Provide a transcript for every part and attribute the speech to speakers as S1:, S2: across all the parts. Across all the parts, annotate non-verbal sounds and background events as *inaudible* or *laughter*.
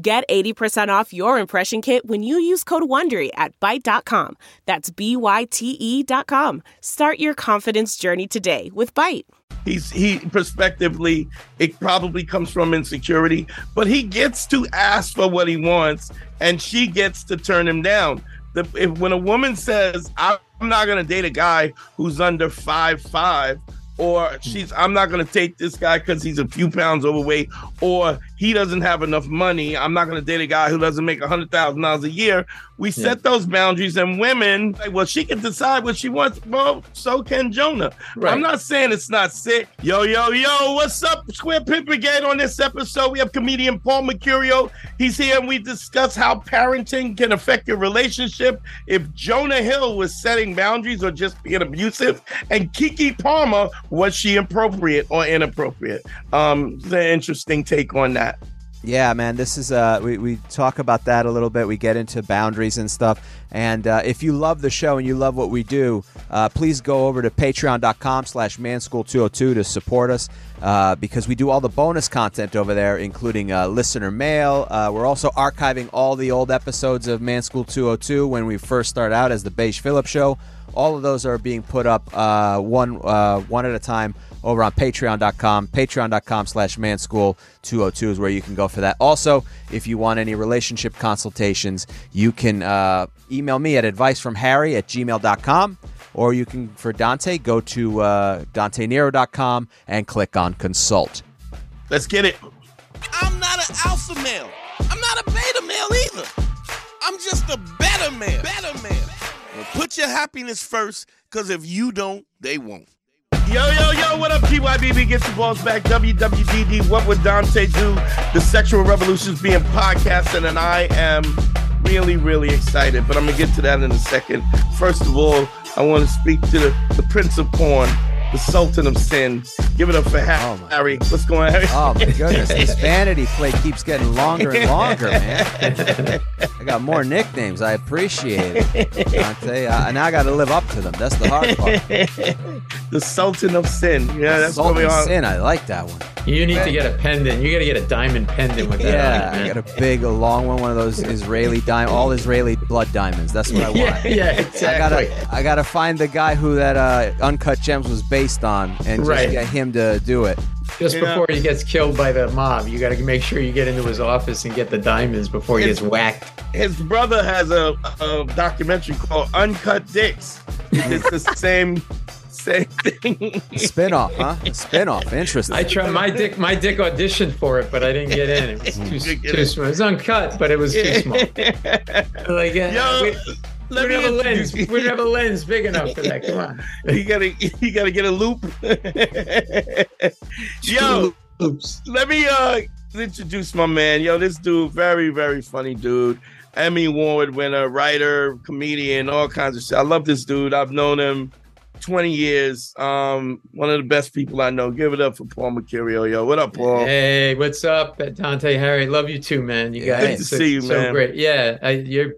S1: Get 80% off your impression kit when you use code WONDERY at Byte.com. That's B-Y-T-E dot com. Start your confidence journey today with Byte.
S2: He's he prospectively, it probably comes from insecurity, but he gets to ask for what he wants and she gets to turn him down. The, if when a woman says, I'm not gonna date a guy who's under five five, or she's I'm not gonna take this guy because he's a few pounds overweight, or he doesn't have enough money. I'm not gonna date a guy who doesn't make a hundred thousand dollars a year. We
S3: Yeah.
S2: set those boundaries, and women, like, well, she can decide what she wants. Well, so can Jonah.
S3: Right.
S2: I'm not saying it's not sick. Yo, yo, yo, what's up, Square Pimp Brigade? On this episode, we have comedian Paul Mercurio. He's here, and we discuss how parenting can affect your relationship. If Jonah Hill was setting boundaries or just being abusive, and Keke Palmer was she appropriate or inappropriate? Um, the interesting take on that.
S4: Yeah, man, this is uh we, we talk about that a little bit. We get into boundaries and stuff. And uh, if you love the show and you love what we do, uh, please go over to patreon.com slash manschool202 to support us uh, because we do all the bonus content over there, including uh, listener mail. Uh, we're also archiving all the old episodes of Manschool 202 when we first started out as the Beige Phillips Show. All of those are being put up uh, one uh, one at a time over on patreon.com. Patreon.com slash manschool202 is where you can go for that. Also, if you want any relationship consultations, you can uh, email me at advicefromharry at gmail.com. Or you can, for Dante, go to uh, DanteNero.com and click on consult.
S2: Let's get it.
S5: I'm not an alpha male. I'm not a beta male either. I'm just a better man. Better man. Put your happiness first, because if you don't, they won't.
S2: Yo, yo, yo, what up, TYBB? Get your balls back. WWDD, what would Dante do? The Sexual Revolution's being podcasted, and I am really, really excited. But I'm going to get to that in a second. First of all, I want to speak to the, the Prince of Porn, the Sultan of Sin. Give it up for ha-
S4: Oh, my
S2: Harry. What's going on, Harry?
S4: Oh my goodness, this vanity plate keeps getting longer and longer, man. I got more nicknames. I appreciate it, Dante. I, now I got to live up to them. That's the hard part.
S2: the Sultan of Sin. Yeah, that's what we
S4: Sultan
S2: are.
S4: Sin. I like that one.
S3: You need to get a pendant. You got to get a diamond pendant with that.
S4: Yeah,
S3: on
S4: I got a big, a long one, one of those Israeli diamond, all Israeli blood diamonds. That's what I *laughs* want.
S3: yeah, yeah, exactly.
S4: I gotta, I gotta find the guy who that uh, Uncut Gems was based on, and just
S3: Right.
S4: get him to do it.
S3: Just
S2: Yeah.
S3: before he gets killed by the mob, you got to make sure you get into his office and get the diamonds before he
S2: It's-
S3: gets whacked.
S2: His brother has a, a documentary called Uncut Dicks. It's the *laughs* same same thing.
S4: Spin-off, huh? Spin-off. Interesting.
S3: I tried my dick. My dick auditioned for it, but I didn't get in. It was *laughs* too, too small. It was uncut, but it was too small. *laughs* Like, uh,
S2: Yo,
S3: we,
S2: let
S3: we
S2: me
S3: don't have a lens.
S2: introduce
S3: We don't have a lens big enough for that. Come on. *laughs*
S2: you gotta you gotta get a loop. *laughs* Yo,
S3: Oops.
S2: let me uh introduce my man. Yo, this dude, very, very funny dude. Emmy Award winner, writer, comedian, all kinds of shit. I love this dude. I've known him 20 years. Um, one of the best people I know. Give it up for Paul Mercurio, yo. What up, Paul?
S3: Hey, what's up, Dante Harry? Love you too, man. You
S4: Yeah,
S3: guys,
S4: good
S2: to
S3: so,
S2: see you,
S3: so
S2: man.
S3: great. Yeah, I, you're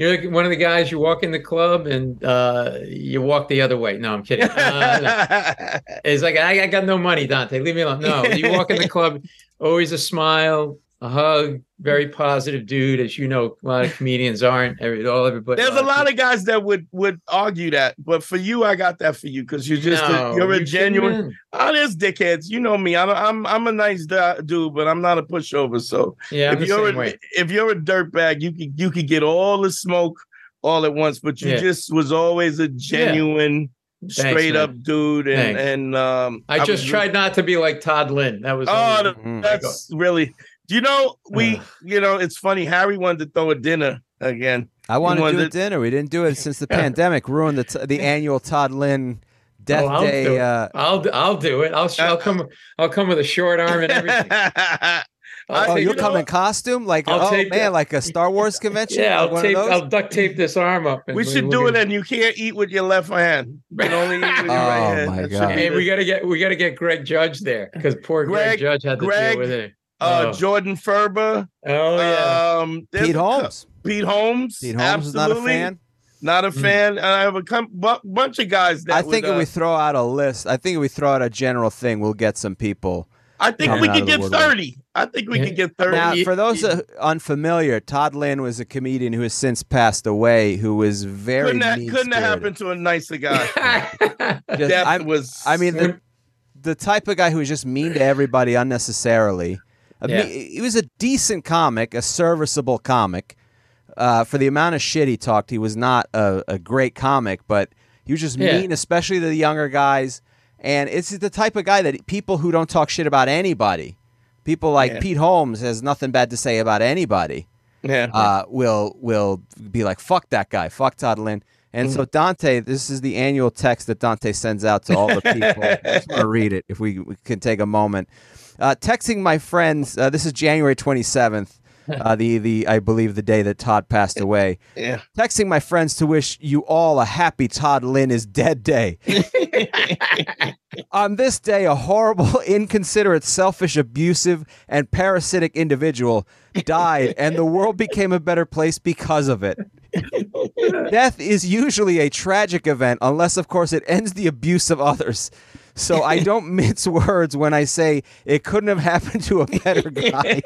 S3: you're one of the guys. You walk in the club and uh, you walk the other way. No, I'm kidding. *laughs* Uh, no. It's like I, I got no money, Dante. Leave me alone. No, you walk in the *laughs* club, always a smile, a hug, very positive dude. As you know, a lot of comedians aren't. Every all everybody.
S2: There's a lot of guys that would would argue that, but for you, I got that for you because you're just a, you're a genuine. Oh, there's dickheads. You know me. I'm I'm I'm a nice du- dude, but I'm not a pushover. So
S3: Yeah, I'm
S2: if you're a, if you're a dirtbag, you could you could get all the smoke all at once, but you
S3: Yeah.
S2: just was always a genuine,
S3: Thanks,
S2: straight
S3: man.
S2: up dude. And
S3: Thanks.
S2: and um,
S3: I just
S2: was-
S3: tried not to be like Todd Lynn. That was
S2: Oh,
S3: only-
S4: Mm.
S2: that's really. Do you know we?
S3: Ugh.
S2: You know, it's funny. Harry wanted to throw a dinner again.
S4: I wanted to do
S2: wanted-
S4: a dinner. We didn't do it since the *laughs* pandemic ruined the t- the *laughs* annual Todd Lynn Death
S3: Oh, I'll do
S4: Day.
S3: it.
S4: Uh,
S3: I'll I'll do it. I'll I'll come I'll come with a short arm and everything. *laughs*
S4: Oh,
S3: tape
S4: you'll
S3: it
S4: come in costume, like
S3: I'll
S4: oh man,
S3: that.
S4: like a Star Wars convention.
S3: Yeah,
S4: Like
S3: I'll tape. I'll duct tape this arm up. and
S2: We should
S3: we'll
S2: do it,
S3: get-
S2: and you can't eat with your left hand. You can only eat with your
S4: Oh,
S2: right hand.
S4: my God.
S2: be
S3: And we gotta get we gotta get Greg Judge there because poor Greg,
S2: Greg-
S3: Judge had to
S2: Greg,
S3: deal with it.
S2: Uh,
S3: oh.
S2: Jordan Ferber.
S3: oh yeah.
S2: Um,
S4: Pete Holmes.
S2: Pete Holmes.
S4: Pete Holmes is not a fan.
S2: Not a
S3: Mm.
S2: fan. And I have a com- bu- bunch of guys that
S4: I think
S2: would,
S4: if
S2: uh,
S4: we throw out a list, I think if we throw out a general thing, we'll get some people.
S2: I think we
S4: out
S2: could get 30. I think we
S3: Yeah.
S2: could get 30.
S4: Now, for those uh, unfamiliar, Todd Lynn was a comedian who has since passed away, who was very
S2: couldn't have, couldn't have happened to a nicer guy. *laughs*
S4: Just-
S2: Death
S4: I'm-
S2: was.
S4: I mean, the, the type of guy who was just mean to everybody unnecessarily.
S3: Yeah.
S4: mean, he was a decent comic, a serviceable comic. Uh, for the amount of shit he talked, he was not a, a great comic, but he was just
S3: Yeah.
S4: mean, especially to the younger guys. And it's the type of guy that people who don't talk shit about anybody, people like
S2: Yeah.
S4: Pete Holmes has nothing bad to say about anybody
S2: yeah.
S4: uh, will will be like, "Fuck that guy, fuck Todd Lynn." And so Dante, this is the annual text that Dante sends out to all the people. *laughs* I just want to read it if we, we can take a moment. Uh, texting my friends. Uh, this is January twenty seventh. *laughs* Uh, the the I believe the day that Todd passed away. *laughs*
S2: yeah.
S4: Texting my friends to wish you all a happy Todd Lynn is dead day. *laughs* On this day, a horrible, inconsiderate, selfish, abusive, and parasitic individual died, and the world became a better place because of it. Death is usually a tragic event, unless, of course, it ends the abuse of others. So I *laughs* don't mince words when I say it couldn't have happened to a better *laughs* guy.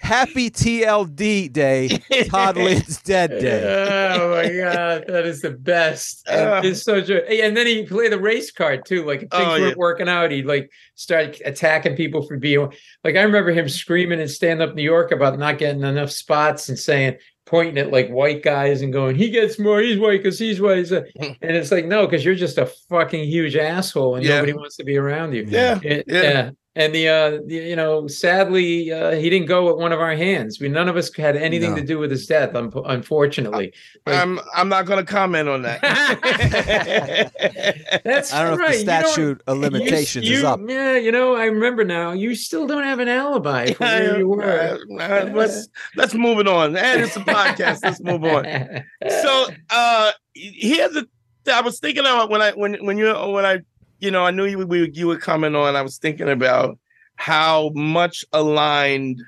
S4: Happy TLD Day, Todd Lynn's dead *laughs* day.
S3: Oh my god, that is the best.
S2: Uh.
S3: It's such a and then he played the race card too. Like if things
S2: Oh,
S3: weren't working out, he'd like start attacking people for being like I remember him screaming in stand up New York about not getting enough spots and saying pointing at like white guys and going, he gets more, he's white because he's white. He's *laughs* and it's like, no, because you're just a fucking huge asshole and
S2: Yeah.
S3: nobody wants to be around you.
S2: Yeah.
S3: It-
S2: Yeah.
S3: Yeah. And the uh the, you know, sadly, uh, he didn't go with one of our hands. We none of us had anything
S4: No.
S3: to do with his death, un- unfortunately. Like-
S2: I'm I'm not going to comment on that. *laughs*
S3: That's
S4: I don't know
S3: right.
S4: if the statute of
S3: you-
S4: limitations is up.
S3: Yeah, you know, I remember now. You still don't have an alibi for where you were.
S2: Uh, uh, let's let's move it on. And it's a podcast. Let's move on. *laughs* So uh here's the I was thinking about when I when when you when I you know I knew you we, you were coming on. I was thinking about how much aligned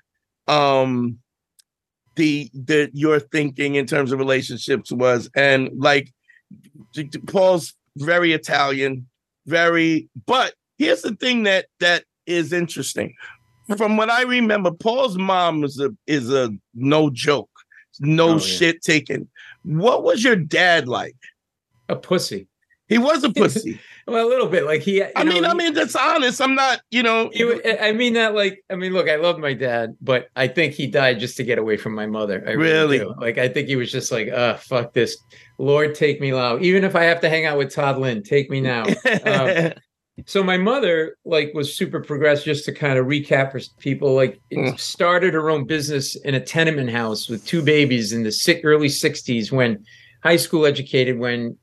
S2: um the the your thinking in terms of relationships was and like Paul's very Italian, very but here's the thing that that is interesting. From what I remember, Paul's mom is a is a no joke, no
S3: Oh, yeah.
S2: shit taken. What was your dad like?
S3: a pussy.
S2: He was a *laughs* pussy.
S3: Well, a little bit. Like he. you
S2: I mean,
S3: know,
S2: I mean that's honest. I'm not, you know.
S3: he I mean that like I mean look I love my dad but I think he died just to get away from my mother I
S2: Really?
S3: do. like I think he was just like uh fuck this Lord take me now even if I have to hang out with Todd Lynn take me now um, *laughs* so my mother like was super progressive just to kind of recap for people like
S2: Mm.
S3: started her own business in a tenement house with two babies in the sick early 60s when high school educated when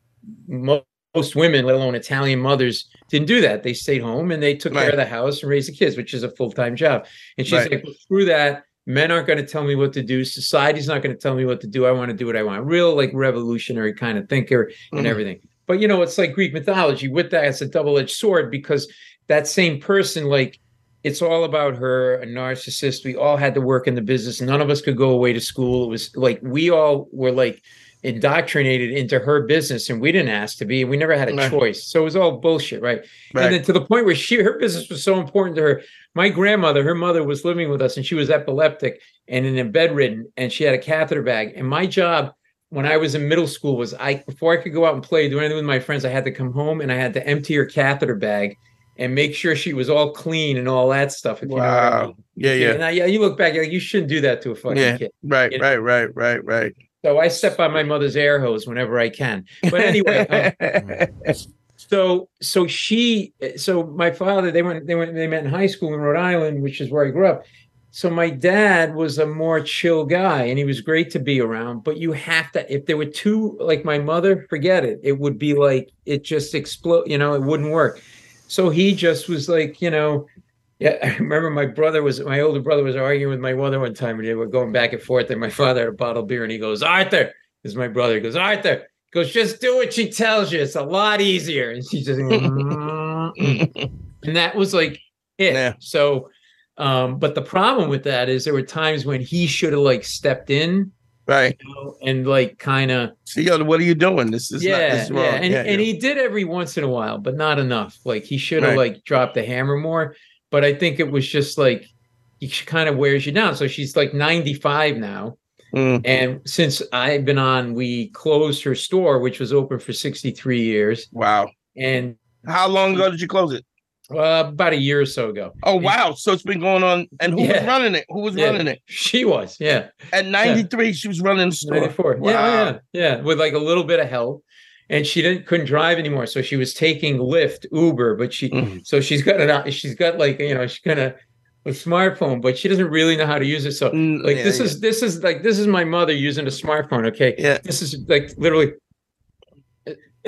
S3: mo- most women let alone Italian mothers didn't do that. They stayed home and they took care of the house and raised the kids which is a full-time job. And she's
S2: Right.
S3: like well, screw that. Men aren't going to tell me what to do. Society's not going to tell me what to do. I want to do what i want. Real like revolutionary kind of thinker and
S2: Mhm.
S3: everything. But you know it's like greek mythology. With that it's a double-edged sword because that same person like it's all about her a narcissist. We all had to work in the business. None of us could go away to school. It was like we all were like indoctrinated into her business and we didn't ask to be we never had a
S2: Right.
S3: choice so it was all bullshit right
S2: Right.
S3: and then to the point where she her business was so important to her my grandmother her mother was living with us and she was epileptic and in a bedridden and she had a catheter bag and my job when i was in middle school was i before i could go out and play do anything with my friends i had to come home and i had to empty her catheter bag and make sure she was all clean and all that stuff if you know what I
S2: wow.
S3: mean.
S2: Yeah, yeah.
S3: And I, yeah, you look back, like, you shouldn't do that to a fucking
S2: Yeah.
S3: kid.
S2: Right,
S3: you know.
S2: right, right, right, right.
S3: So I step on my mother's air hose whenever I can. But anyway, *laughs* um, so so she so my father they went they went they met in high school in Rhode Island, which is where I grew up. So my dad was a more chill guy and he was great to be around. But you have to if there were two like my mother, forget it. It would be like it just explode, you know, it wouldn't work. So he just was like, you know, Yeah, *laughs* I remember my brother was my older brother was arguing with my mother one time, and they were going back and forth. And my father had a bottle of beer, and he goes, "Arthur," is my brother. He goes, "Arthur." He goes, just do what she tells you. It's a lot easier. And she just, *laughs* "Mm." and that was like it.
S2: Yeah.
S3: So, um, but the problem with that is there were times when he should have like stepped in
S2: Right.
S3: you know, and like kind of
S2: So, yo, what are you doing? This is not,
S3: yeah,
S2: this is wrong.
S3: yeah, and
S2: yeah,
S3: and he did every once in a while, but not enough. Like he should have
S2: Right.
S3: like dropped the hammer more. But I think it was just like she kind of wears you down. So she's like 95 now.
S2: Mm.
S3: And since I've been on, we closed her store, which was open for 63 years.
S2: Wow.
S3: And
S2: How long ago did you close it?
S3: uh, about a year or so ago.
S2: Oh, wow. So it's been going on. And who was running it? Who was
S3: Yeah.
S2: running it?
S3: She was, yeah.
S2: At 93, she was running the store.
S3: 94.
S2: Wow.
S3: Yeah, oh, yeah, yeah, with like a little bit of help. And she didn't couldn't drive anymore, so she was taking Lyft, Uber, but she
S2: Mhm.
S3: so she's got an she's got like you know she's gonna a smartphone, but she doesn't really know how to use it. So
S2: Mm,
S3: like
S2: yeah,
S3: this
S2: yeah.
S3: is this is like this is my mother using a smartphone. Okay,
S2: Yeah.
S3: this is like literally *laughs*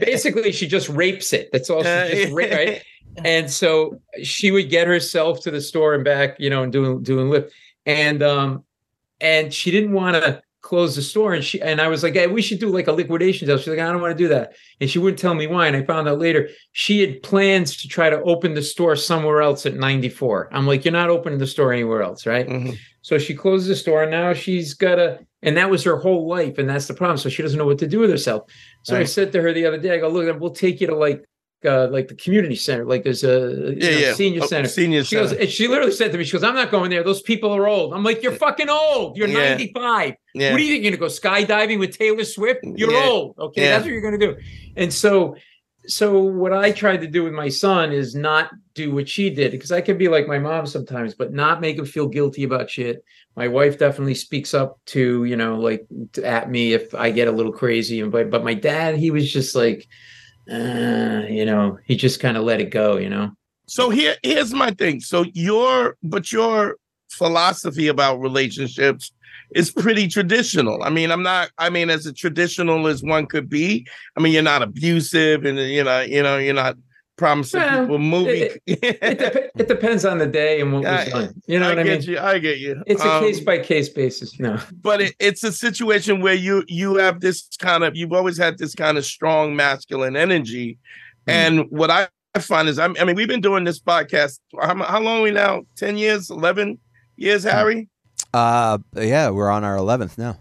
S3: basically she just rapes it. That's all she
S2: Uh,
S3: just ra- right. And so she would get herself to the store and back, you know, and doing doing Lyft. And um and she didn't want to close the store. And she and I was like, hey, we should do like a liquidation sale. She's like, I don't want to do that. And she wouldn't tell me why. And I found out later she had plans to try to open the store somewhere else at 94. I'm like, you're not opening the store anywhere else, right?
S2: Mhm.
S3: So she closed the store and now she's got a, and that was her whole life. And that's the problem. So she doesn't know what to do with herself. So I said to her the other day, I go, look, we'll take you to like, uh, like the community center, like there's a
S2: Yeah,
S3: know,
S2: yeah.
S3: senior
S2: Oh,
S3: center.
S2: Senior
S3: She goes,
S2: center.
S3: and she literally said to me, she goes, I'm not going there. Those people are old. I'm like, you're fucking old. You're
S2: Yeah.
S3: 95.
S2: Yeah.
S3: What do you think? You're gonna go skydiving with Taylor Swift? You're old. Okay, that's what you're gonna do. And so, so what I tried to do with my son is not do what she did because I can be like my mom sometimes, but not make him feel guilty about shit. My wife definitely speaks up to you know like at me if I get a little crazy, and but but my dad he was just like, uh, you know, he just kind of let it go, you know.
S2: So here, here's my thing. So your, but your philosophy about relationships is pretty traditional. I mean, I'm not. I mean, as a traditional as one could be. I mean, you're not abusive, and you know, you know, you're not promising
S3: Well,
S2: people movie.
S3: It, *laughs* dep- it depends on the day and what
S2: I-
S3: was done. You know
S2: I
S3: what I
S2: get
S3: mean?
S2: you. I get you.
S3: It's a
S2: Um,
S3: case by case basis. No.
S2: but it, it's a situation where you you have this kind of you've always had this kind of strong masculine energy,
S3: Mm.
S2: and what I find is I'm, I mean we've been doing this podcast how, how long are we now ten years eleven years
S3: Mm.
S2: Harry
S4: Uh, yeah, we're on our eleventh now.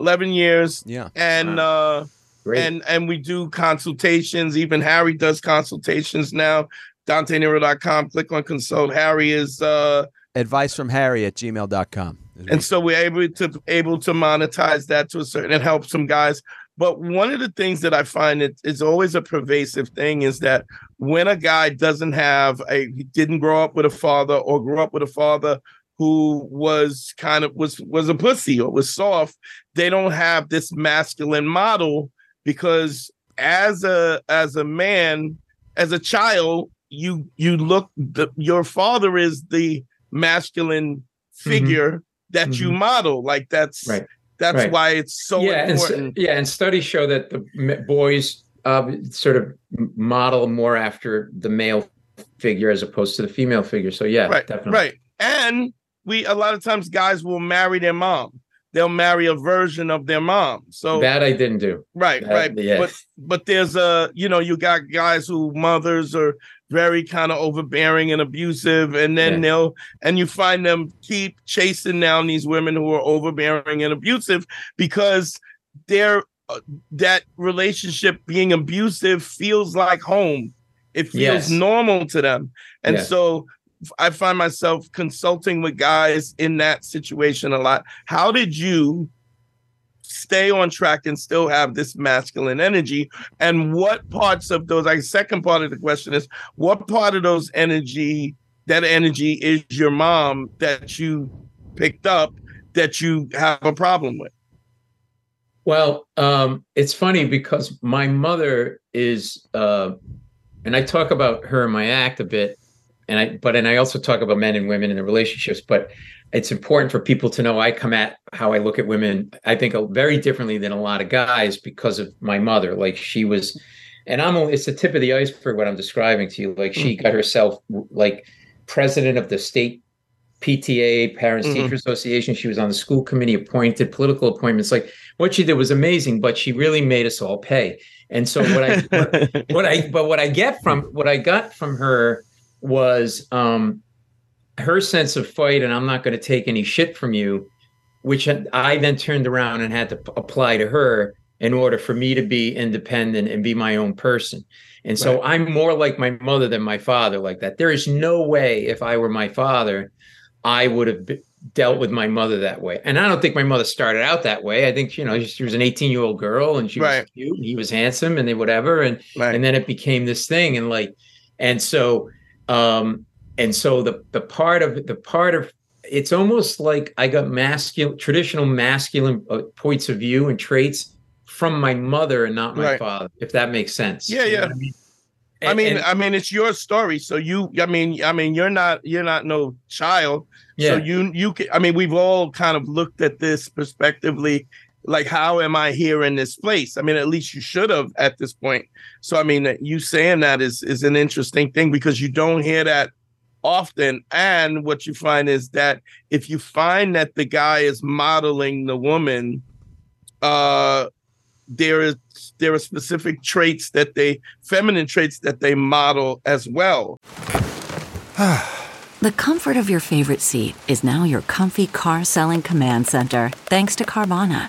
S2: eleven years
S4: Yeah.
S2: and uh
S3: Great.
S2: and and we do consultations. Even Harry does consultations now. DanteNero.com click on consult. Harry is uh
S4: Advice from Harry at gmail.com.
S2: and so we're able to able to monetize that to a certain and help some guys. But one of the things that i find that is always a pervasive thing is that when a guy doesn't have a he didn't grow up with a father or grew up with a father who was kind of was was a pussy or was soft they don't have this masculine model because as a as a man as a child you you look the, your father is the masculine figure that you model like that's
S3: Right.
S2: that's
S3: Right.
S2: why it's so
S3: yeah, and,
S2: important
S3: yeah, and studies show that the boys uh, sort of model more after the male figure as opposed to the female figure. So yeah,
S2: right
S3: definitely.
S2: right and we a lot of times guys will marry their mom they'll marry a version of their mom so
S3: That I didn't do.
S2: right
S3: that-
S2: right
S3: yeah.
S2: but but there's a you know you got guys who mothers are very kind of overbearing and abusive and then
S3: Yeah.
S2: they'll and you find them keep chasing down these women who are overbearing and abusive because they're uh, that relationship being abusive feels like home it feels
S3: Yes.
S2: normal to them and
S3: Yes.
S2: so i find myself consulting with guys in that situation a lot. How did you stay on track and still have this masculine energy? And what parts of those like second part of the question is what part of those energy that energy is your mom that you picked up that you have a problem with?
S3: Well, um, it's funny because my mother is, uh, and I talk about her in my act a bit, and I, but and I also talk about men and women in the relationships. But it's important for people to know I come at how I look at women. I think very differently than a lot of guys because of my mother. Like she was, and I'm only it's the tip of the iceberg what I'm describing to you. Like she got herself like president of the state PTA, Parents
S2: Mhm.
S3: Teacher Association. She was on the school committee, appointed political appointments. Like what she did was amazing, but she really made us all pay. And so what I what, *laughs* what I but what I get from what I got from her was um her sense of fight and I'm not going to take any shit from you, which I then turned around and had to p- apply to her in order for me to be independent and be my own person. And so I'm more like my mother than my father like that. There is no way if I were my father, I would have be- dealt with my mother that way. And I don't think my mother started out that way. I think, you know, she was an 18 year old girl and she was cute and he was handsome and they whatever. And
S2: right.
S3: and then it became this thing and like and so um and so the the part of the part of it's almost like i got masculine traditional masculine uh, points of view and traits from my mother and not my
S2: Right.
S3: father if that makes sense
S2: Yeah,
S3: You
S2: yeah.
S3: i mean
S2: I
S3: And-
S2: mean,
S3: and-
S2: I mean, it's your story. So you, I mean, I mean, you're not, you're not no child.
S3: yeah
S2: So you, you can. I mean, we've all kind of looked at this prospectively. Like, how am I here in this place? I mean, at least you should have at this point. So, I mean, you saying that is is an interesting thing because you don't hear that often. And what you find is that if you find that the guy is modeling the woman, uh, there is there are specific traits that they feminine traits that they model as well. *sighs*
S6: The comfort of your favorite seat is now your comfy car selling command center, thanks to Carvana.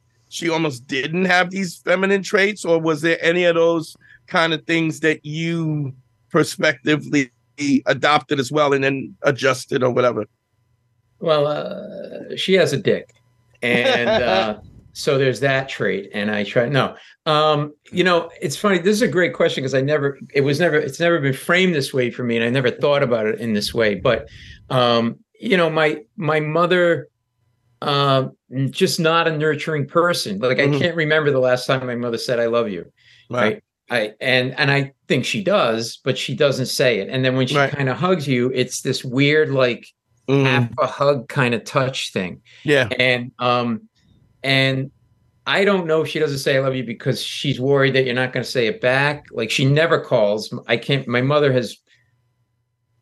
S2: she almost didn't have these feminine traits, or was there any of those kind of things that you prospectively adopted as well and then adjusted or whatever?
S3: well uh, she has a dick and uh *laughs* so there's that trait and i try no um you know it's funny this is a great question because i never it was never it's never been framed this way for me and i never thought about it in this way but um you know my my mother uh just not a nurturing person. Like
S2: Mhm.
S3: i can't remember the last time my mother said i love you. Right. I and and i think she does but she doesn't say it. And then when she
S2: Right.
S3: kind of hugs you it's this weird like
S2: Mm,
S3: half a hug kind of touch thing.
S2: Yeah.
S3: and um and i don't know if she doesn't say i love you because she's worried that you're not going to say it back. Like she never calls. I can't my mother has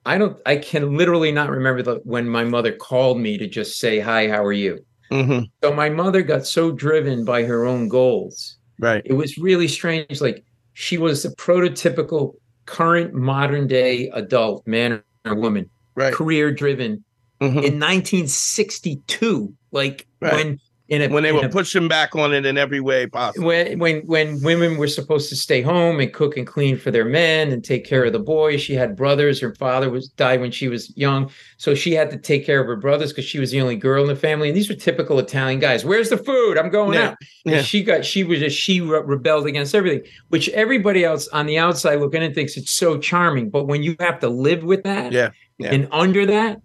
S3: i don't i can literally not remember the, when my mother called me to just say hi how are you
S2: hmm
S3: so my mother got so driven by her own goals
S2: Right.
S3: it was really strange like she was the prototypical current modern day adult man or woman
S2: Right.
S3: career driven
S2: Mhm.
S3: in 1962 like
S2: Right.
S3: when in a
S2: When they were
S3: a-
S2: pushing back on it in every way possible.
S3: when when when women were supposed to stay home and cook and clean for their men and take care of the boys she had brothers her father was died when she was young so she had to take care of her brothers because she was the only girl in the family and these were typical italian guys where's the food i'm going
S2: Yeah.
S3: out And
S2: Yeah.
S3: she got she was just she re- rebelled against everything which everybody else on the outside looking in thinks it's so charming but when you have to live with that
S2: Yeah. Yeah.
S3: and under that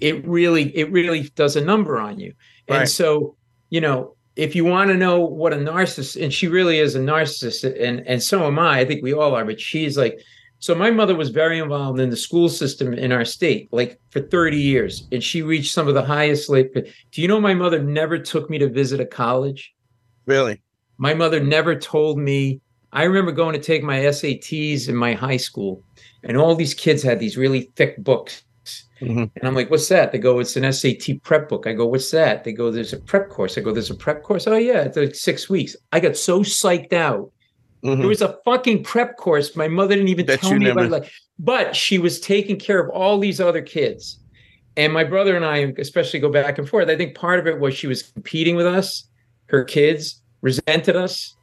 S3: it really it really does a number on you and so you know if you want to know what a narcissist and she really is a narcissist and and so am i i think we all are but she's like so my mother was very involved in the school system in our state like for 30 years and she reached some of the highest like do you know my mother never took me to visit a college
S2: Really.
S3: my mother never told me i remember going to take my sats in my high school and all these kids had these really thick books
S2: Mhm.
S3: and i'm like what's that? They go it's an sat prep book. I go what's that? They go there's a prep course. I go there's a prep course? Oh yeah it's like six weeks. I got so psyched out.
S2: Mhm.
S3: there was a fucking prep course my mother didn't even
S2: That
S3: tell me about it like but she was taking care of all these other kids. And my brother and i especially go back and forth. I think part of it was she was competing with us. Her kids resented us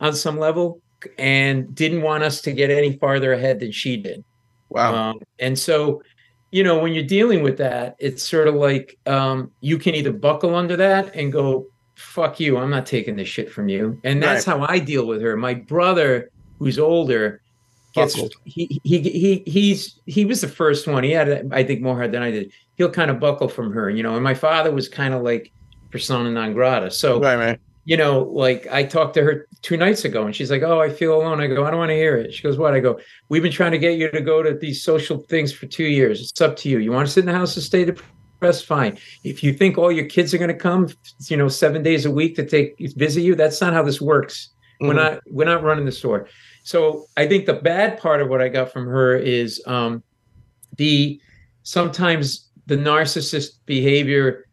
S3: on some level and didn't want us to get any farther ahead than she did.
S2: Wow.
S3: um, and so, you know, when you're dealing with that, it's sort of like um, you can either buckle under that and go, fuck you, I'm not taking this shit from you. And that's how I deal with her. My brother, who's older, gets
S2: Buckled.
S3: he, he he he's he was the first one. He had I think more hard than I did he'll kind of buckle from her, you know. And my father was kind of like persona non grata. So
S2: Right, right.
S3: You know, like I talked to her two nights ago and she's like, Oh, I feel alone. I go, I don't want to hear it. She goes, What? I go, We've been trying to get you to go to these social things for two years. It's up to you. You want to sit in the house and stay depressed? Fine. If you think all your kids are going to come, you know, seven days a week to take visit you, that's not how this works. We're
S2: Mhm.
S3: not we're not running the store. So I think the bad part of what I got from her is um the sometimes the narcissist behavior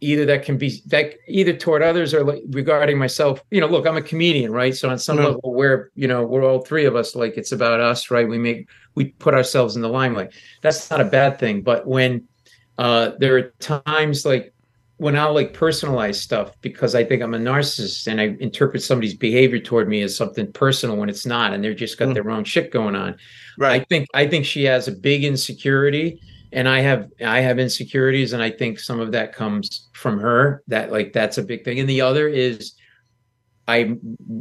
S3: either that can be that either toward others or like regarding myself you know look i'm a comedian right so on some
S2: Mhm.
S3: level we're you know we're all three of us like it's about us right we make we put ourselves in the limelight that's not a bad thing but when uh there are times like when i'll like personalize stuff because i think i'm a narcissist and i interpret somebody's behavior toward me as something personal when it's not and they're just got
S2: Mm.
S3: their own shit going on
S2: Right.
S3: I think I think she has a big insecurity and I have I have insecurities and I think some of that comes from her that like that's a big thing. And the other is I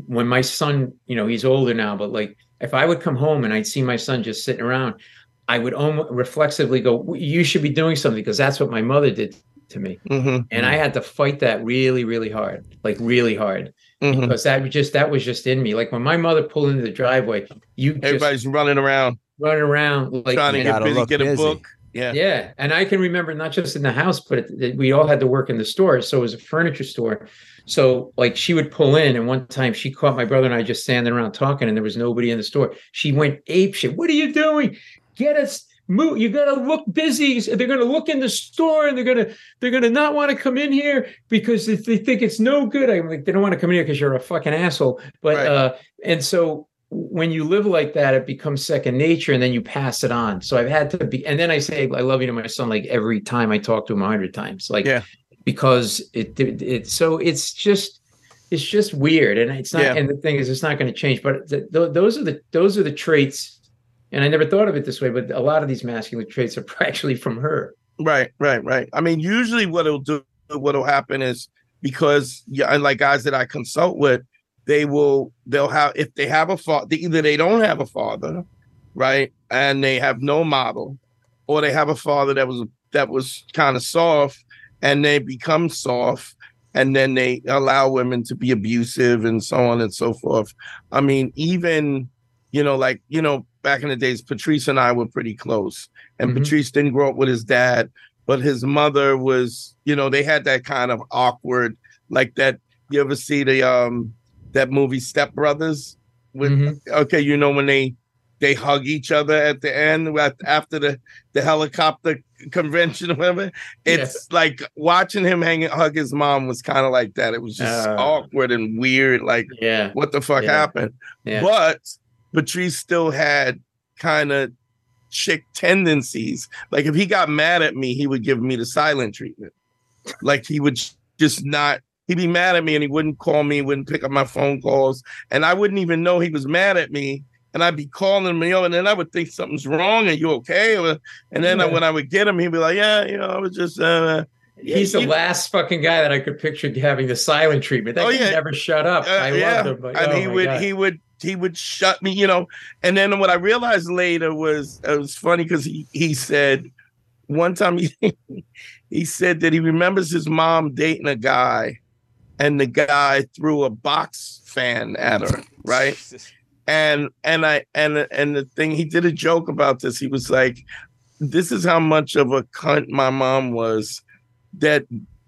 S3: when my son you know he's older now but like if I would come home and I'd see my son just sitting around I would almost reflexively go you should be doing something because that's what my mother did to me.
S2: Hmm
S3: and I had to fight that really really hard like really hard.
S2: Hmm
S3: because that was just that was just in me. Like when my mother pulled into the driveway you just
S2: Everybody's running around.
S3: Running around like
S2: trying to get
S4: gotta
S2: busy, get a
S4: busy.
S2: book. Yeah.
S3: yeah, and I can remember not just in the house, but we all had to work in the store. So it was a furniture store. So like she would pull in, and one time she caught my brother and I just standing around talking, and there was nobody in the store. She went ape shit. What are you doing? Get us move. You got to look busy. They're going to look in the store, and they're going to they're to not want to come in here because if they think it's no good. I'm like they don't want to come in here because you're a fucking asshole. But
S2: Right.
S3: uh, and so when you live like that, it becomes second nature, and then you pass it on. So I've had to be, and then I say I love you to my son like every time I talk to him a hundred times, like
S2: Yeah.
S3: because it it, it so it's just it's just weird, and it's not.
S2: Yeah.
S3: And the thing is, it's not going to change. But th- th- those are the those are the traits, and I never thought of it this way. But a lot of these masculine traits are *laughs* actually from her.
S2: Right, right, right. I mean, usually what it'll do, what'll happen is because yeah, and like guys that I consult with, they will they'll have if they have a father, either they don't have a father, right, and they have no model, or they have a father that was that was kind of soft, and they become soft, and then they allow women to be abusive and so on and so forth. I mean, even you know, like you know, back in the days, Patrice and I were pretty close, and
S3: Mhm.
S2: Patrice didn't grow up with his dad, but his mother was, you know, they had that kind of awkward, like that. You ever see the um that movie Step Brothers? With
S3: Mhm.
S2: okay, you know when they they hug each other at the end after the the helicopter convention or whatever. It's like watching him hang hug his mom was kind of like that. It was just
S3: Uh.
S2: awkward and weird. Like
S3: Yeah,
S2: what the fuck
S3: Yeah.
S2: happened?
S3: yeah.
S2: But Patrice still had kind of chick tendencies. Like if he got mad at me, he would give me the silent treatment. Like he would just not. He'd be mad at me and he wouldn't call me, wouldn't pick up my phone calls, and I wouldn't even know he was mad at me. And I'd be calling him, you know, and then I would think something's wrong. Are you okay? And then
S3: Yeah.
S2: when I would get him, he'd be like, "Yeah, you know, I was just." Uh,
S3: He's the last fucking guy that I could picture having the silent treatment. That
S2: Oh, yeah.
S3: never shut up.
S2: Uh,
S3: I
S2: yeah.
S3: loved him. But,
S2: and
S3: oh
S2: he would
S3: God.
S2: he would he would shut me you know and then what i realized later was it was funny because he he said one time he *laughs* he said that he remembers his mom dating a guy and the guy threw a box fan at her right? And and i and and the thing he did a joke about this. He was like this is how much of a cunt my mom was that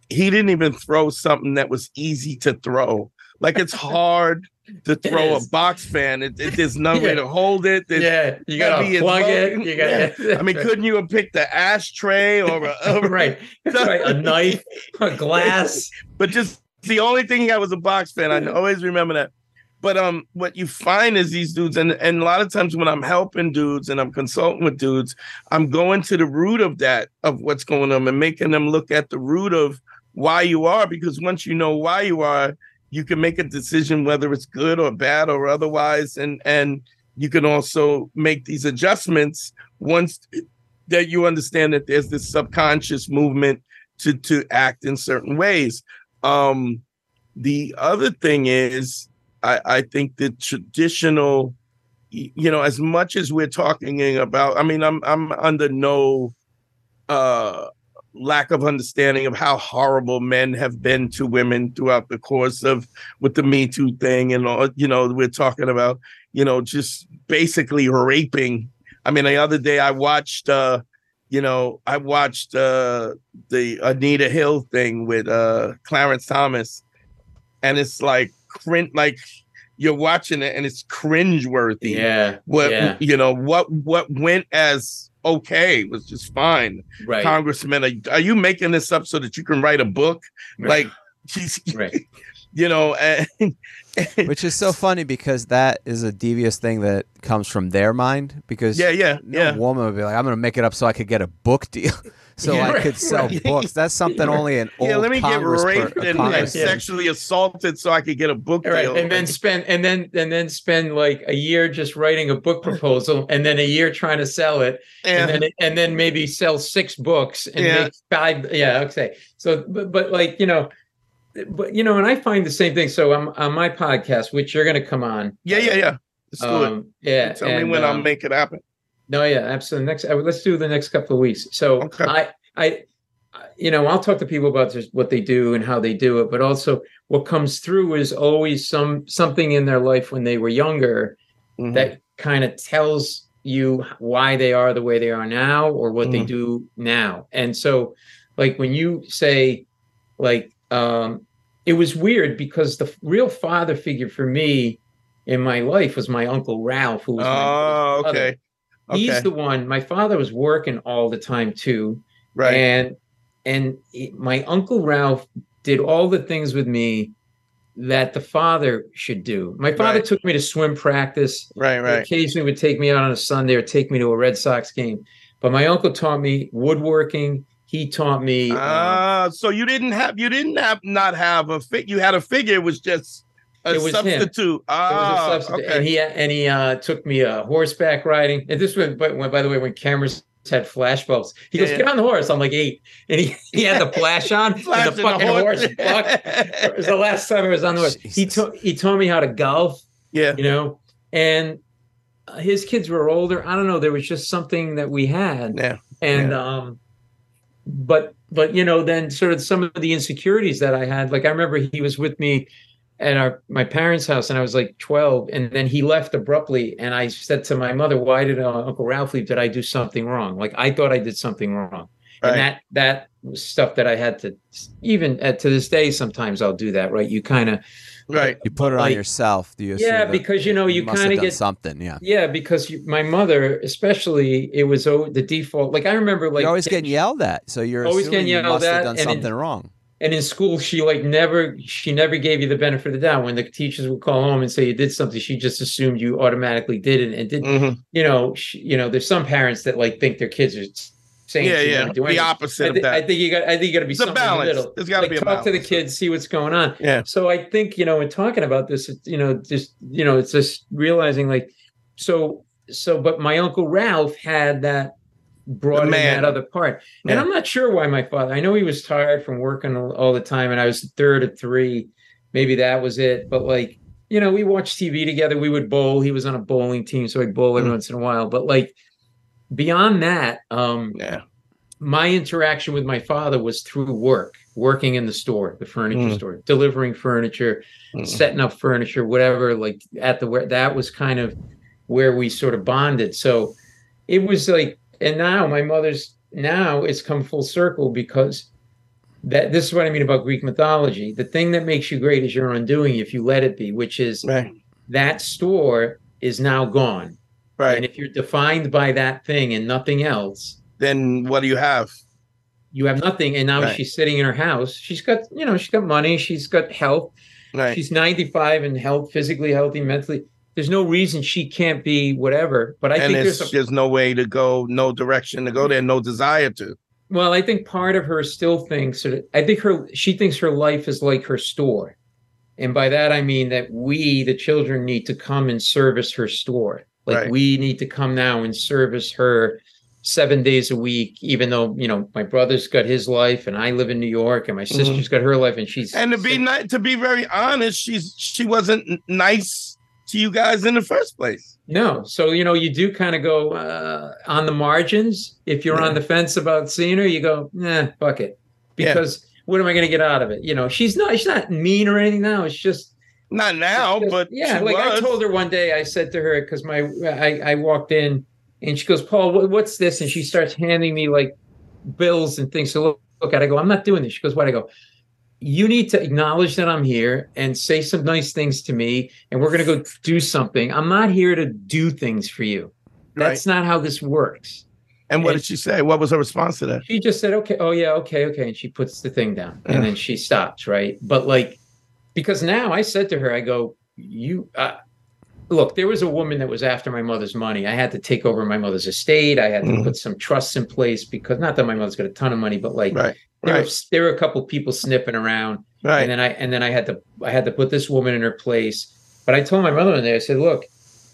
S2: he didn't even throw something that was easy to throw. Like it's *laughs* hard to throw a box fan. It, it- there's no way
S3: Yeah.
S2: to hold it. There's-
S3: yeah, you gotta plug it. You gotta. *laughs*
S2: i mean couldn't you have picked the ashtray or a, a- *laughs*
S3: right, right, a knife, a glass.
S2: but just the only thing had was a box fan. I always remember that. But um, what you find is these dudes, and and a lot of times when I'm helping dudes and I'm consulting with dudes, I'm going to the root of that of what's going on and making them look at the root of why you are. Because once you know why you are, you can make a decision whether it's good or bad or otherwise, and and you can also make these adjustments once that you understand that there's this subconscious movement to to act in certain ways. Um, the other thing is, I, I think the traditional, you know, as much as we're talking about, I mean, I'm I'm under no uh lack of understanding of how horrible men have been to women throughout the course of with the Me Too thing and all. You know, we're talking about you know just basically raping. I mean, the other day I watched. uh you know, I watched uh the Anita Hill thing with uh Clarence Thomas, and it's like cringe, like you're watching it and it's cringeworthy.
S3: Yeah.
S2: What
S3: yeah.
S2: you know, what what went as okay was just fine.
S3: Right.
S2: Congressman, are, are you making this up so that you can write a book?
S3: Right.
S2: Like *laughs* she's
S3: Right.
S2: You know, and,
S4: Which is so funny because that is a devious thing that comes from their mind. Because
S2: yeah, yeah,
S4: no
S2: yeah.
S4: woman would be like, "I'm going to make it up so I could get a book deal, *laughs* so
S3: Yeah,
S4: I
S3: right,
S4: could sell
S2: right.
S4: books." That's something only an old
S2: Yeah, let me get
S4: Congress per-
S2: raped
S4: a
S2: and,
S4: Congress-
S2: and sexually assaulted so I could get a book
S3: All right,
S2: deal.
S3: and then spend and then and then spend like a year just writing a book proposal, and then a year trying to sell it,
S2: and,
S3: and then and then maybe sell six books and
S2: Yeah.
S3: make five. Yeah, okay. So, but, but like you know, but you know, and I find the same thing. So I'm on my podcast, which you're going to come on.
S2: yeah, yeah, yeah. Let's do it.
S3: Um, yeah.
S2: Tell me
S3: and,
S2: when I'll
S3: um,
S2: make it happen.
S3: No, yeah, absolutely. Next, uh, let's do the next couple of weeks. So
S2: Okay.
S3: I, I, you know, I'll talk to people about just what they do and how they do it, but also what comes through is always some something in their life when they were younger
S2: Mhm.
S3: that kind of tells you why they are the way they are now or what they
S2: Mhm.
S3: do now. And so, like when you say, like, um, it was weird because the real father figure for me in my life was my uncle Ralph, who was my
S2: Oh,
S3: brother.
S2: okay.
S3: He's the one. My father was working all the time too,
S2: Right.
S3: and and my uncle Ralph did all the things with me that the father should do. My father
S2: Right.
S3: took me to swim practice.
S2: right, right.
S3: Occasionally would take me out on a Sunday or take me to a Red Sox game. But my uncle taught me woodworking. He taught me. uh,
S2: Ah, so you didn't have you didn't have not have a fit. You had a figure. It was just a
S3: was
S2: substitute.
S3: It was a
S2: Ah,
S3: substitute.
S2: okay.
S3: And he and he uh, took me uh, horseback riding. And this was, but when, by the way, when cameras had flash bulbs, he
S2: Yeah,
S3: goes,
S2: yeah.
S3: "Get on the horse." I'm like eight, *laughs* and he, he had the flash on,
S2: Flash
S3: and the
S2: in
S3: fucking horse. bucked. *laughs* It was the last time I was on the horse. He
S4: Jesus.
S3: taught he taught me how to golf.
S2: yeah.
S3: You know, and uh, his kids were older. I don't know. There was just something that we had,
S2: Yeah.
S3: and um, but but you know, then sort of some of the insecurities that I had. Like I remember he was with me at our my parents' house, and I was like twelve, and then he left abruptly, and I said to my mother, "Why did uh, Uncle Ralph leave? Did I do something wrong? Like I thought I did something wrong."
S2: Right.
S3: And that that was stuff that I had to even at, to this day. Sometimes I'll do that. Right? You kind of
S2: Right.
S4: You put it on
S3: Like-
S4: yourself. Do you
S3: yeah,
S4: that
S3: because you know you
S4: must have
S3: kind of get
S4: something. Yeah,
S3: yeah because you, my mother especially it was oh, the default. Like I remember like
S4: you're always getting yelled at, so you're
S3: Always
S4: assuming
S3: getting
S4: you
S3: yelled
S4: must have
S3: at,
S4: done
S3: and in-
S4: something wrong.
S3: and in school she like never she never gave you the benefit of the doubt when the teachers would call home and say you did something she just assumed you automatically did it and did
S2: Mhm.
S3: you know she, you know there's some parents that like think their kids are saying
S2: Yeah, yeah. The
S3: anything.
S2: opposite
S3: I,
S2: of
S3: thi- I think you got I think you got to be
S2: It's
S3: something in the
S2: balance.
S3: middle.
S2: There's got to
S3: like
S2: be a
S3: talk to the kids see what's going on
S2: Yeah.
S3: so i think you know in talking about this you know just you know it's just realizing like so so but my uncle ralph had that brought in that other part and
S2: Yeah.
S3: i'm not sure why my father i know he was tired from working all, the time and i was the third of three maybe that was it but like you know we watched tv together we would bowl he was on a bowling team so i'd bowl every
S2: Mm.
S3: once in a while but like beyond that um
S2: Yeah.
S3: my interaction with my father was through work, working in the store, the furniture
S2: Mm.
S3: store, delivering furniture,
S2: Mm.
S3: setting up furniture, whatever, like at the where that was kind of where we sort of bonded. So it was like, and now my mother's now it's come full circle because that this is what I mean about Greek mythology. The thing that makes you great is your undoing if you let it be, which is
S2: Right.
S3: that store is now gone.
S2: Right.
S3: And if you're defined by that thing and nothing else,
S2: then what do you have?
S3: you have nothing and now
S2: Right.
S3: she's sitting in her house she's got you know she's got money she's got health
S2: Right.
S3: she's 95 and health physically healthy mentally there's no reason she can't be whatever but i
S2: and
S3: think
S2: there's
S3: there's a,
S2: just no way to go, no direction to go there, no desire to.
S3: well i think part of her still thinks that i think her she thinks her life is like her store and by that i mean that we the children need to come and service her store like
S2: Right.
S3: we need to come now and service her seven days a week even though you know my brother's got his life and i live in new york and my
S2: Mm-hmm.
S3: sister's got her life and she's
S2: And to be ni- to be very honest, she's she wasn't nice to you guys in the first place.
S3: No. So, you know, you do kind of go uh, on the margins. If you're on the fence about seeing her, you go, nah, fuck it.
S2: Yeah.
S3: Because what am I going to get out of it? You know, she's not, she's not mean or anything now. It's just,
S2: Not now, but
S3: yeah, like I told her one day, I said to her, because my, I, I walked in and she goes, Paul, what, what's this? And she starts handing me like bills and things to look, look at. I go, I'm not doing this. She goes, what? I go, you need to acknowledge that I'm here and say some nice things to me, and we're going to go do something. I'm not here to do things for you. That's not how this works.
S2: And what
S3: and-
S2: did she say? What was her response to that?
S3: She just said, okay, oh, yeah, okay, okay. And she puts the thing down and then she stops, right? But like, because now I said to her, I go, you, uh, look, there was a woman that was after my mother's money. I had to take over my mother's estate. I had to
S2: Mhm.
S3: put some trusts in place because not that my mother's got a ton of money, but like,
S2: Right,
S3: there, were,
S2: right,
S3: there were a couple people sniffing around
S2: right.
S3: and then I and then I had to I had to put this woman in her place. But I told my mother in there, I said, "Look,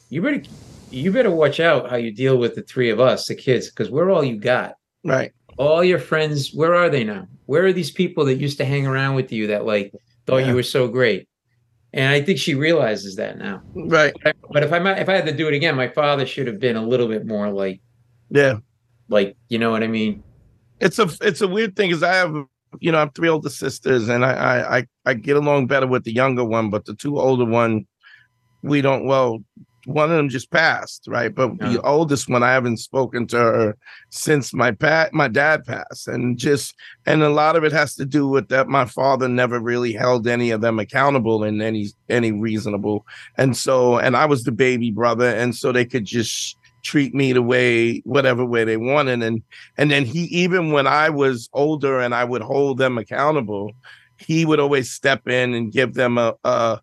S3: you better you better watch out how you deal with the three of us, the kids, because we're all you got.
S2: right.
S3: All your friends, where are they now? Where are these people that used to hang around with you that like thought
S2: Yeah.
S3: you were so great?" And I think she realizes that now.
S2: Right.
S3: But if I might, if I had to do it again, my father should have been a little bit more like
S2: Yeah.
S3: like you know what I mean.
S2: It's a it's a weird thing because I have you know I have three older sisters and I, I I I get along better with the younger one, but the two older one we don't. Well, one of them just passed, right? But the oldest one I haven't spoken to her since my pat my dad passed, and just and a lot of it has to do with that my father never really held any of them accountable in any any reasonable, and so and I was the baby brother, and so they could just treat me the way whatever way they wanted. And and then he even when i was older and i would hold them accountable he would always step in and give them a, a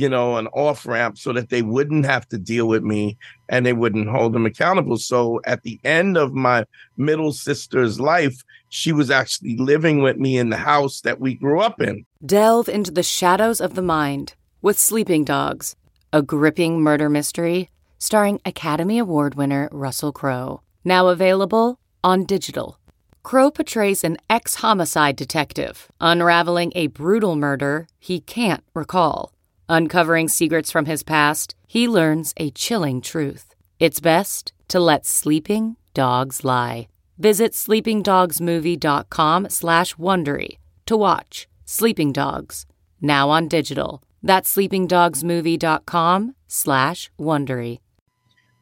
S2: you know an off ramp so that they wouldn't have to deal with me and they wouldn't hold them accountable so at the end of my middle sister's life she was actually living with me in the house that we grew up in
S7: Delve into the shadows of the mind with Sleeping Dogs, a gripping murder mystery starring Academy Award winner Russell Crowe. Now available on digital. Crowe portrays an ex homicide detective unraveling a brutal murder he can't recall. Uncovering secrets from his past, he learns a chilling truth. It's best to let sleeping dogs lie. Visit sleepingdogsmovie.com slash Wondery to watch Sleeping Dogs, now on digital. That's sleepingdogsmovie.com slash Wondery.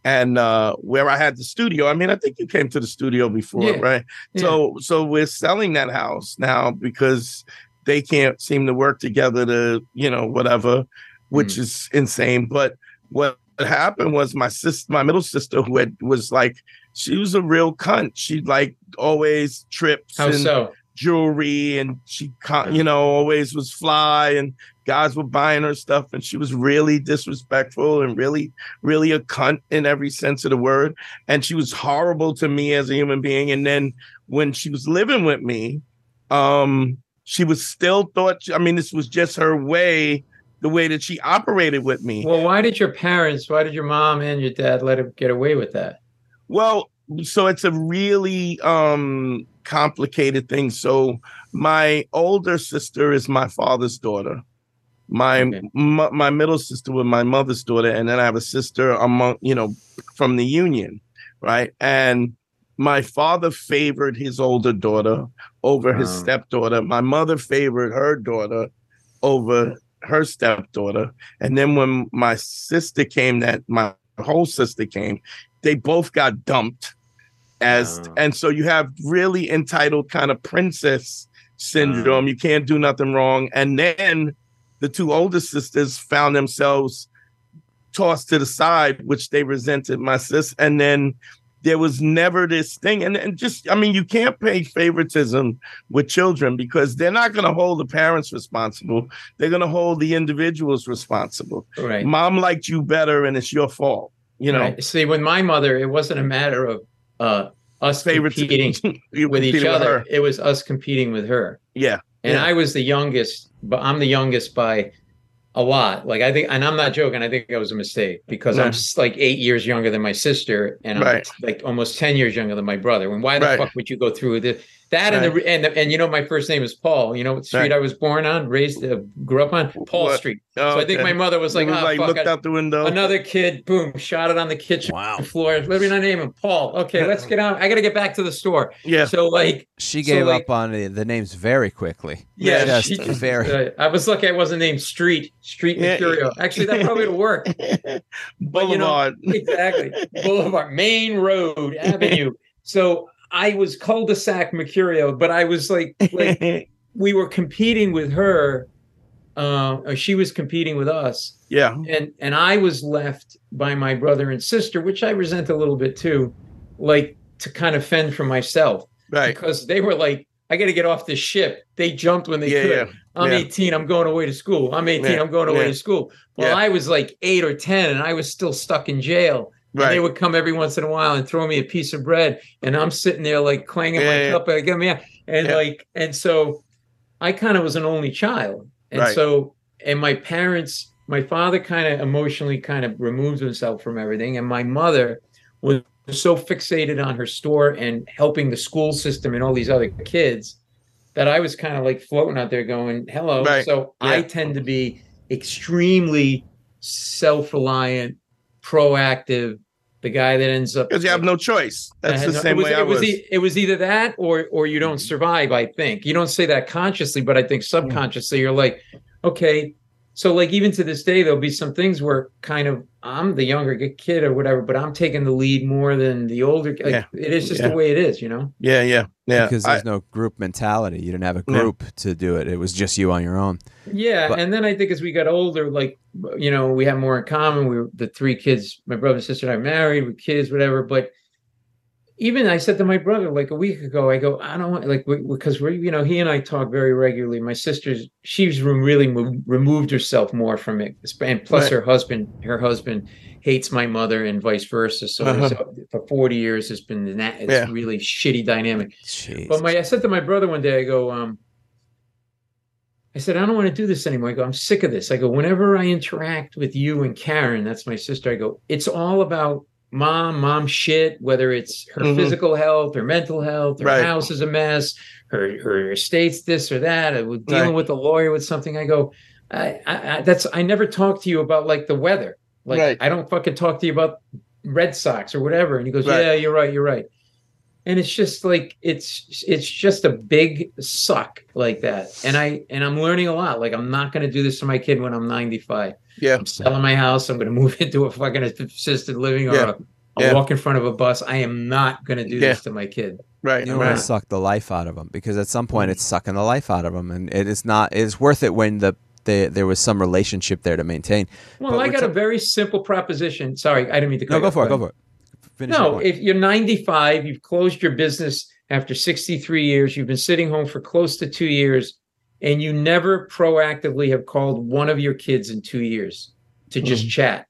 S2: and uh where I had the studio. I mean, I think you came to the studio before,
S3: Yeah.
S2: right? So so we're selling that house now because they can't seem to work together to, you know, whatever, which
S3: Mm.
S2: is insane. But what happened was my sister, my middle sister, who had was like, she was a real cunt. She like always trips
S3: How
S2: and
S3: so?
S2: jewelry and she you know always was fly and guys were buying her stuff and she was really disrespectful and really really a cunt in every sense of the word and she was horrible to me as a human being and then when she was living with me um she was still thought i mean this was just her way the way that she operated with me
S3: Well, why did your parents, why did your mom and your dad let her get away with that?
S2: Well, so it's a really um complicated thing. So my older sister is my father's daughter. My
S3: Okay.
S2: m- my middle sister was my mother's daughter, and then I have a sister among you know from the union, right? And my father favored his older daughter over his
S3: Oh.
S2: stepdaughter. My mother favored her daughter over her stepdaughter. And then when my sister came, that my whole sister came, they both got dumped as
S3: Oh.
S2: and so you have really entitled kind of princess syndrome. You can't do nothing wrong. And then the two older sisters found themselves tossed to the side, which they resented my sis. And then there was never this thing. And, and just, I mean, you can't pay favoritism with children because they're not going to hold the parents responsible. They're going to hold the individuals responsible.
S3: Right.
S2: Mom liked you better and it's your fault. You know,
S3: Right. See, with my mother, it wasn't a matter of uh, us *laughs* competing with each other.
S2: her.
S3: It was us competing with her.
S2: Yeah.
S3: And
S2: Yeah.
S3: I was the youngest, but I'm the youngest by a lot. Like I think, and I'm not joking. I think that was a mistake because. I'm mm. s- like eight years younger than my sister, and I'm
S2: Right.
S3: like almost ten years younger than my brother. And why the
S2: Right.
S3: fuck would you go through this? That and the and the, and you know my first name is Paul. You know what street
S2: Right.
S3: I was born on, raised, uh, grew up on Paul
S2: What?
S3: Street.
S2: Oh,
S3: so I think
S2: okay.
S3: my mother was like,
S2: It was
S3: "Ah,
S2: like
S3: fuck,
S2: looked
S3: I-
S2: out the window.
S3: Another kid, boom, shot it on the kitchen floor. Let me not name him, Paul. Okay, let's *laughs* get out. I got to get back to the store.
S2: Yeah.
S3: So like,
S4: She
S3: so,
S4: gave
S3: like,
S4: up on the, the names very quickly.
S3: Yeah,
S4: just
S3: she-
S4: very.
S3: uh, *laughs* I was lucky I wasn't named Street Street
S2: Yeah.
S3: Mercurio. Actually, that probably would work. *laughs* But, you know,
S2: Boulevard.
S3: exactly. Boulevard, Main Road, Avenue. So I was cul-de-sac Mercurio, but I was like, like *laughs* we were competing with her. Uh, or she was competing with us,
S2: yeah.
S3: and and I was left by my brother and sister, which I resent a little bit too, like to kind of fend for myself
S2: Right.
S3: because they were like, I got to get off this ship. They jumped when they
S2: Yeah,
S3: could.
S2: yeah,
S3: I'm
S2: yeah.
S3: 18. I'm going away to school. I'm 18.
S2: Yeah,
S3: I'm going away to school. Well. I was like eight or 10 and I was still stuck in jail.
S2: Right.
S3: they would come every once in a while and throw me a piece of bread. And I'm sitting there like clanging
S2: Yeah,
S3: my
S2: yeah.
S3: cup. I get me. And
S2: Yeah.
S3: like, and so I kind of was an only child. And
S2: Right.
S3: so, and my parents, my father kind of emotionally kind of removed himself from everything. And my mother was so fixated on her store and helping the school system and all these other kids that I was kind of like floating out there going, hello.
S2: Right.
S3: So I tend to be extremely self reliant, proactive, the guy that ends up
S2: Because you have no choice. That's the
S3: no-
S2: same
S3: it was,
S2: way I
S3: it was.
S2: was.
S3: e- it was either that or or you don't mm-hmm. survive. I think you don't say that consciously, but I think mm. subconsciously you're like, okay. So like even to this day, there'll be some things where kind of I'm the younger kid or whatever, but I'm taking the lead more than the older. Like,
S2: Yeah.
S3: It is just
S2: Yeah.
S3: the way it is, you know.
S2: yeah, yeah, yeah.
S4: because
S2: I-
S4: there's no group mentality. You didn't have a
S2: No.
S4: group to do it. It was just you on your own.
S3: Yeah,
S4: But-
S3: and then I think as we got older, like you know, we have more in common. We were the three kids, my brother and sister and I married with kids, whatever. But even I said to my brother like a week ago, I go, I don't want like because we're you know he and I talk very regularly. My sister's she's really mo- removed herself more from it, and plus
S2: Right.
S3: her husband, her husband hates my mother and vice versa. So
S2: Uh-huh.
S3: for forty years, it's been that it's
S2: Yeah.
S3: really shitty dynamic.
S4: Jeez.
S3: But my I said to my brother one day, I go, um, I said, I don't want to do this anymore. I go, I'm sick of this. I go, whenever I interact with you and Karen, that's my sister, I go, it's all about mom, mom shit, whether it's her
S2: Mhm.
S3: physical health, her mental health, her
S2: Right.
S3: house is a mess, her her estate's this or that, or with dealing
S2: Right.
S3: with a lawyer with something. I go, I, I, I that's I never talk to you about like the weather. Like
S2: Right.
S3: I don't fucking talk to you about Red Sox or whatever. And he goes. Yeah, you're right, you're right and it's just like it's it's just a big suck like that and i and i'm learning a lot like i'm not going to do this to my kid when i'm 95
S2: yeah,
S3: i'm selling my house i'm going *laughs* to move into a fucking assisted living or
S2: Yeah.
S3: a, a
S2: Yeah.
S3: walk in front of a bus i am not going to do
S2: Yeah.
S3: this to my kid
S2: right,
S4: you don't want to suck the life out of them because at some point it's sucking the life out of them, and it is not. It's worth it when the, the there was some relationship there to maintain.
S3: well
S4: But
S3: i got
S4: ta-
S3: a very simple proposition sorry i didn't mean to cut
S4: No, go for it. Go for it. Finish
S3: no if you're 95 you've closed your business after 63 years you've been sitting home for close to two years and you never proactively have called one of your kids in two years to just
S4: Mm-hmm.
S3: chat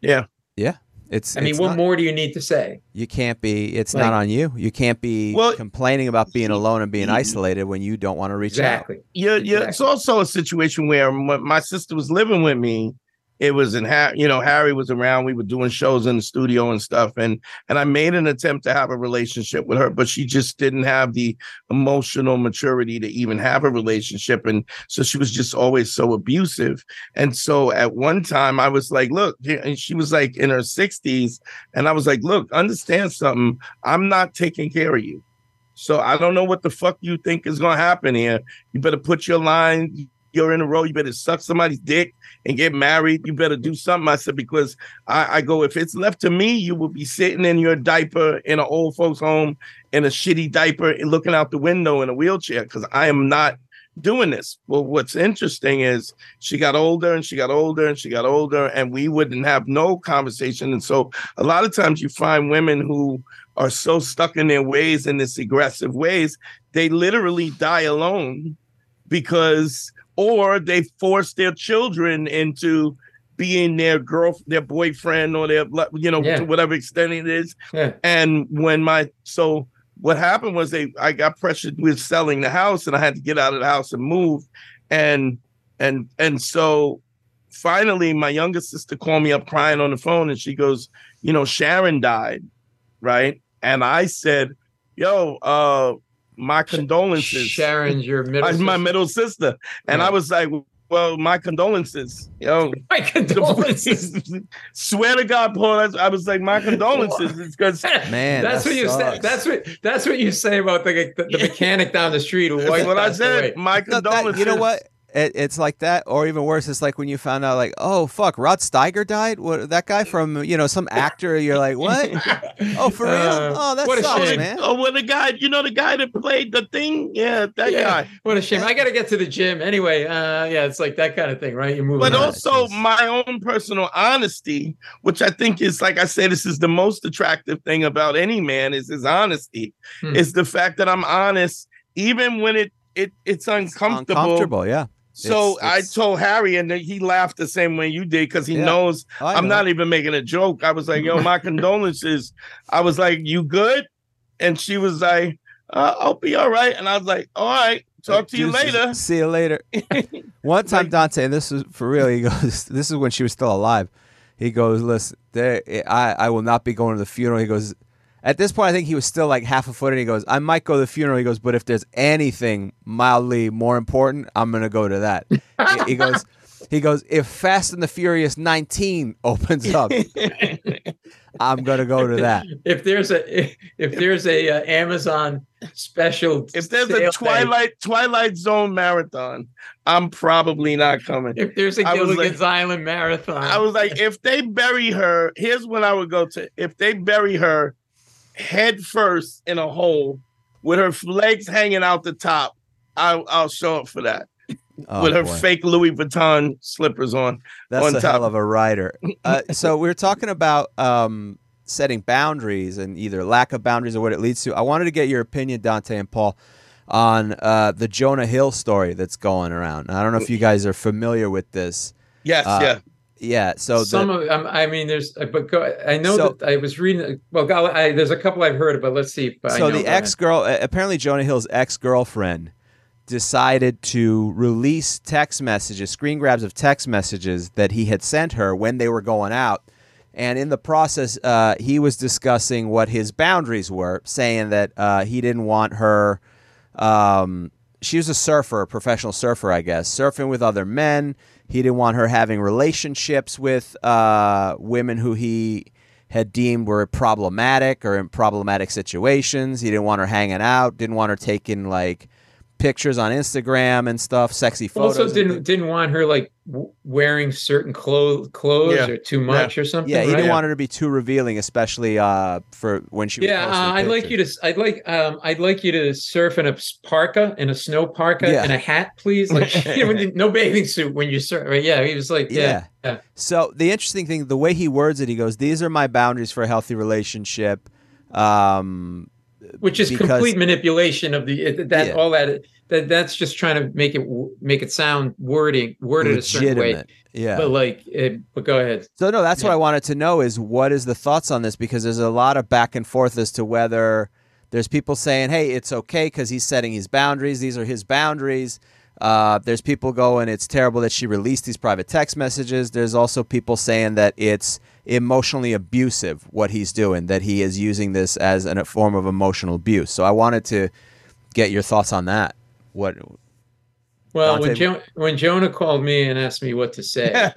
S2: Yeah,
S4: yeah, it's.
S3: i mean
S4: it's
S3: what
S4: not-
S3: more do you need to say
S4: You can't be. It's
S3: Like-
S4: not on you. You can't be
S2: Well-
S4: complaining about being alone and being isolated when you don't want to reach out.
S3: exactly
S2: yeah, yeah. It's also a situation where when my sister was living with me, it was in ha- you know Harry was around. We were doing shows in the studio and stuff, and and I made an attempt to have a relationship with her, but she just didn't have the emotional maturity to even have a relationship, and so she was just always so abusive. And so at one time, I was like, "Look," and she was like in her sixties, and I was like, "Look, understand something. I'm not taking care of you." So I don't know what the fuck you think is gonna happen here. You better put your line. You're in a row. You better suck somebody's dick and get married. You better do something. I said because I, I go if it's left to me, you will be sitting in your diaper in an old folks' home in a shitty diaper and looking out the window in a wheelchair because I am not doing this. Well, what's interesting is she got older and she got older and she got older, and we wouldn't have no conversation. And so a lot of times you find women who are so stuck in their ways in this aggressive ways, they literally die alone because or they force their children into being their girl their boyfriend or their you know
S3: Yeah.
S2: to whatever extent it is
S3: yeah
S2: and when my so what happened was they I got pressured with selling the house and I had to get out of the house and move. And and and so finally my younger sister called me up crying on the phone and she goes, you know, Sharon died, right? And I said, yo, uh, my condolences.
S3: Sharon's your middle.
S2: I'm my middle sister. And I was like, well, my condolences. Yo, *laughs*
S3: My condolences. *laughs*
S2: swear to God, Paul, that's- I was like, my *laughs* condolences. It's because
S4: Man,
S3: that's
S4: that
S3: what you say. That's what that's what you say about the the, the mechanic down the street who
S2: that's what I said.
S3: away.
S2: My
S4: No, that-
S2: condolences.
S4: you know what? It, it's like that, or even worse, it's like when you found out, like, oh fuck, Rod Steiger died. What that guy from you know some actor? You're like, what? *laughs* Oh, for real?
S3: Uh,
S4: oh, that
S3: what a
S4: sucks,
S3: shame.
S4: man.
S2: Oh, well, the guy, you know, the guy that played the thing? Yeah, that
S3: Yeah,
S2: guy.
S3: What a shame. I got to get to the gym anyway. Uh, yeah, it's like that kind of thing, right? You're moving.
S2: But
S3: on.
S2: also,
S4: just-
S2: my own personal honesty, which I think is, like I said, this is the most attractive thing about any man is his honesty.
S3: Hmm.
S2: Is the fact that I'm honest, even when it it it's uncomfortable.
S4: Uncomfortable, yeah.
S2: So
S4: It's-
S2: I told Harry, and he laughed the same way you did because he
S4: Yeah.
S2: knows
S4: I
S2: I'm
S4: know.
S2: not even making a joke. I was like, "Yo, my *laughs* condolences." I was like, "You good?" And she was like, uh, "I'll be all right." And I was like, "All right, talk to you later."
S4: See you later. *laughs* One time, Dante, and this is for real. He goes, *laughs* "This is when she was still alive." He goes, "Listen, there, I, I will not be going to the funeral." He goes, at this point, I think he was still like half a foot, and he goes, "I might go to the funeral." He goes, "But if there's anything mildly more important, I'm gonna go to that." he, he *laughs* goes, he goes, "If Fast and the Furious 19 *laughs* opens up, I'm gonna go to that."
S3: if there's a if, if there's a uh, Amazon special,
S2: If there's
S3: sale
S2: a
S3: day,
S2: Twilight Twilight Zone marathon, I'm probably not coming.
S3: if there's a
S2: I was like-
S3: Gilligan's Island marathon,
S2: I was like, if they bury her, here's what I would go to. If they bury her head first in a hole with her legs hanging out the top, I'll, I'll show up for that
S4: Oh,
S2: with her
S4: boy.
S2: fake Louis Vuitton slippers on.
S4: That's
S2: on
S4: a
S2: top.
S4: hell of a writer. Uh, *laughs* so we are talking about um, setting boundaries and either lack of boundaries or what it leads to. I wanted to get your opinion, Dante and Paul, on uh, the Jonah Hill story that's going around. I don't know if you guys are familiar with this.
S2: Yes,
S4: Uh,
S2: yeah.
S4: Yeah. So the-
S3: some of um, I mean, there's uh, but go, I know
S4: So-
S3: that I was reading. Well, I, there's a couple I've heard, but let's see.
S4: So the ex girl, apparently Jonah Hill's ex girlfriend, decided to release text messages, screen grabs of text messages that he had sent her when they were going out. And in the process, uh, he was discussing what his boundaries were, saying that uh, he didn't want her. Um, she was a surfer, a professional surfer, I guess, surfing with other men. He didn't want her having relationships with uh, women who he had deemed were problematic or in problematic situations. He didn't want her hanging out. Didn't want her taking like pictures on Instagram and stuff, sexy photos.
S3: also didn't didn't want her like w- wearing certain clothes clothes
S2: Yeah.
S3: or too much or something.
S4: Yeah, he
S3: right?
S4: didn't want her to be too revealing, especially uh, for when she. Was
S3: Yeah,
S4: posting
S3: uh, I'd like you to. I'd like. Um, I'd like you to surf in a parka, in a snow parka,
S4: Yeah.
S3: and a hat, please. Like *laughs* you know, no bathing suit when you surf. right? Yeah, he was like, yeah, yeah.
S4: So the interesting thing, the way he words it, he goes, "These are my boundaries for a healthy relationship." Um,
S3: which is
S4: Because-
S3: complete manipulation of the that
S4: Yeah.
S3: all that that that's just trying to make it make it sound wording worded a certain way.
S4: Yeah.
S3: But like, it, but go ahead.
S4: So no, that's what I wanted to know is what is the thoughts on this because there's a lot of back and forth as to whether there's people saying, "Hey, it's okay because he's setting his boundaries. These are his boundaries." Uh, there's people going, "It's terrible that she released these private text messages." There's also people saying that it's emotionally abusive what he's doing, that he is using this as an, a form of emotional abuse. So I wanted to get your thoughts on that. What?
S3: Well, when jo- when Jonah called me and asked me what to say, *laughs*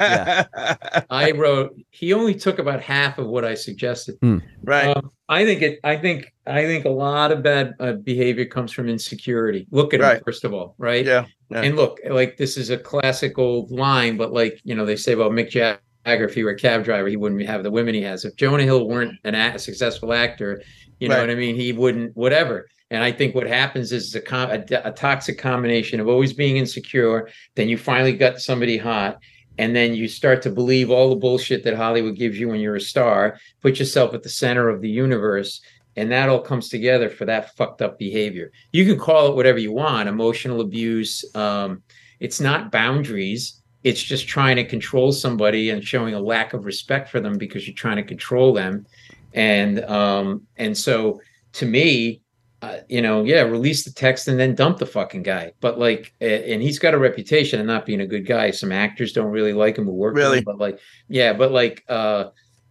S3: I wrote he only took about half of what I suggested.
S2: right.
S3: Um, I think it. I think. I think a lot of bad uh, behavior comes from insecurity. Look at him first of all, right?
S2: yeah. yeah.
S3: And look, like this is a classic old line, but like you know, they say about Mick Jagger, if he were a cab driver, he wouldn't have the women he has. If Jonah Hill weren't an a successful actor, you know
S2: Right.
S3: what I mean, he wouldn't. Whatever. And I think what happens is a, com- a, a toxic combination of always being insecure. Then you finally got somebody hot, and then you start to believe all the bullshit that Hollywood gives you when you're a star. Put yourself at the center of the universe, and that all comes together for that fucked up behavior. You can call it whatever you want, emotional abuse. Um, it's not boundaries. It's just trying to control somebody and showing a lack of respect for them because you're trying to control them. And um, and so to me, uh, you know, yeah, release the text and then dump the fucking guy. But like, and he's got a reputation of not being a good guy. Some actors don't really like him who work with
S2: Really?
S3: him, but like, yeah, but like, uh,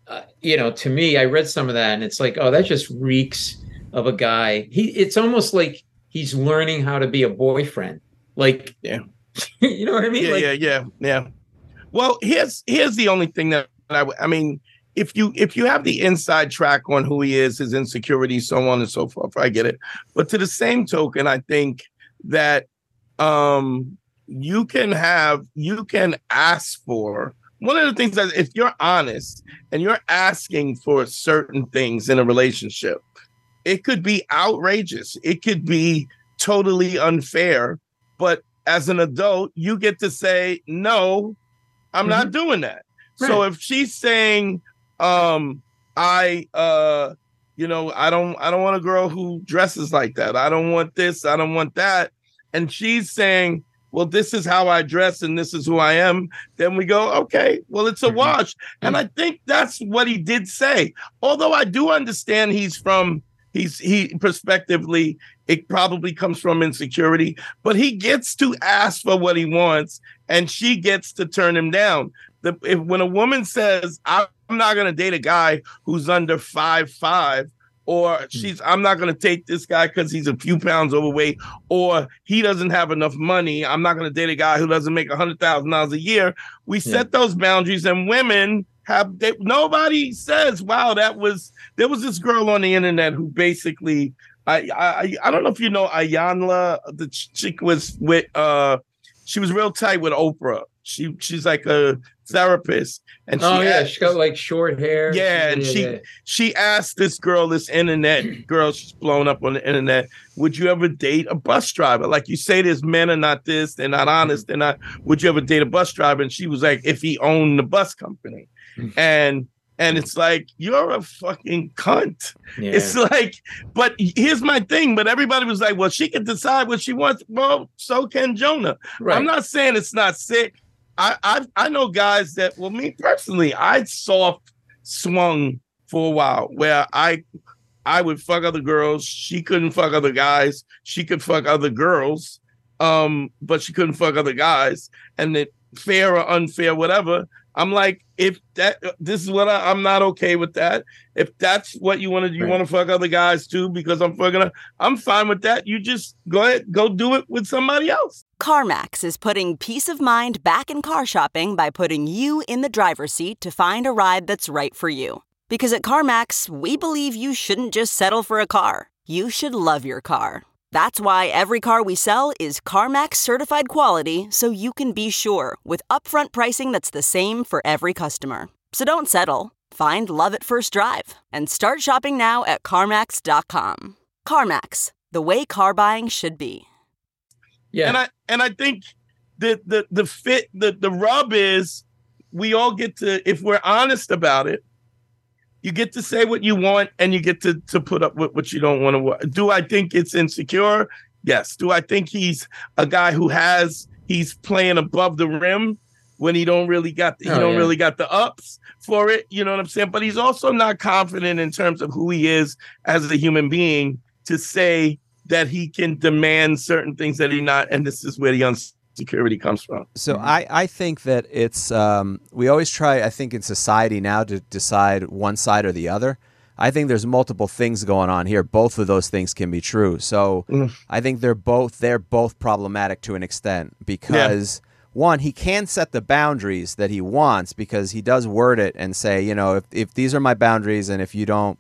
S3: uh, you know, to me, I read some of that and it's like, oh, that just reeks of a guy. He it's almost like he's learning how to be a boyfriend. Like
S2: Yeah. *laughs*
S3: you know what I mean?
S2: yeah,
S3: like,
S2: yeah, yeah, yeah. Well, here's here's the only thing that I I mean, if you if you have the inside track on who he is, his insecurities, so on and so forth, I get it. But to the same token, I think that um you can have you can ask for one of the things that if you're honest and you're asking for certain things in a relationship, it could be outrageous. It could be totally unfair. But as an adult, you get to say, no, I'm not doing that. So if she's saying, um, I uh, you know, I don't I don't want a girl who dresses like that. I don't want this, I don't want that. And she's saying, Well, this is how I dress and this is who I am, then we go, okay, well, it's a wash. And I think that's what he did say. Although I do understand he's from he's he prospectively it probably comes from insecurity but he gets to ask for what he wants and she gets to turn him down. The if when a woman says i'm not going to date a guy who's under five five or mm-hmm. she's i'm not going to take this guy because he's a few pounds overweight or he doesn't have enough money i'm not going to date a guy who doesn't make a hundred thousand dollars a year we set those boundaries and women have they, nobody says wow that was there was this girl on the internet who basically I I I don't know if you know Iyanla the ch- chick was with uh she was real tight with Oprah she she's like a therapist and she
S3: oh yeah,
S2: asked-
S3: she's got like short hair.
S2: yeah, and she she asked this girl, this internet *clears throat* girl, she's blown up on the internet. Would you ever date a bus driver? Like you say, this men are not this, they're not honest, they're not. Would you ever date a bus driver? And she was like, if he owned the bus company, *laughs* and and it's like you're a fucking cunt.
S3: Yeah.
S2: It's like, but here's my thing. But everybody was like, well, she can decide what she wants. Well, so can Jonah.
S3: Right.
S2: I'm not saying it's not sick. I I I know guys that well, me personally, I soft swung for a while where I I would fuck other girls. She couldn't fuck other guys. She could fuck other girls, um, but she couldn't fuck other guys. And that fair or unfair, whatever. I'm like, if that this is what I, I'm not okay with that. If that's what you want to, you
S3: Right.
S2: want to fuck other guys too because I'm fucking. her, I'm fine with that. You just go ahead, go do it with somebody else.
S8: CarMax is putting peace of mind back in car shopping by putting you in the driver's seat to find a ride that's right for you. Because at CarMax, we believe you shouldn't just settle for a car, you should love your car. That's why every car we sell is CarMax certified quality so you can be sure with upfront pricing that's the same for every customer. So don't settle. Find love at first drive and start shopping now at CarMax.com. CarMax, the way car buying should be.
S3: yeah.
S2: And I and I think the the the fit the the rub is we all get to if we're honest about it, you get to say what you want and you get to to put up with what you don't want to. Do I think it's insecure? Yes. Do I think he's a guy who has he's playing above the rim when he don't really got the, he
S3: Oh,
S2: don't
S3: yeah.
S2: really got the ups for it? You know what I'm saying? But he's also not confident in terms of who he is as a human being to say that he can demand certain things that he not, and this is where the insecurity comes from.
S4: So I, I think that it's um, we always try I think in society now to decide one side or the other. I think there's multiple things going on here. Both of those things can be true. So
S2: Mm.
S4: I think they're both they're both problematic to an extent because one he can set the boundaries that he wants because he does word it and say you know if if these are my boundaries and if you don't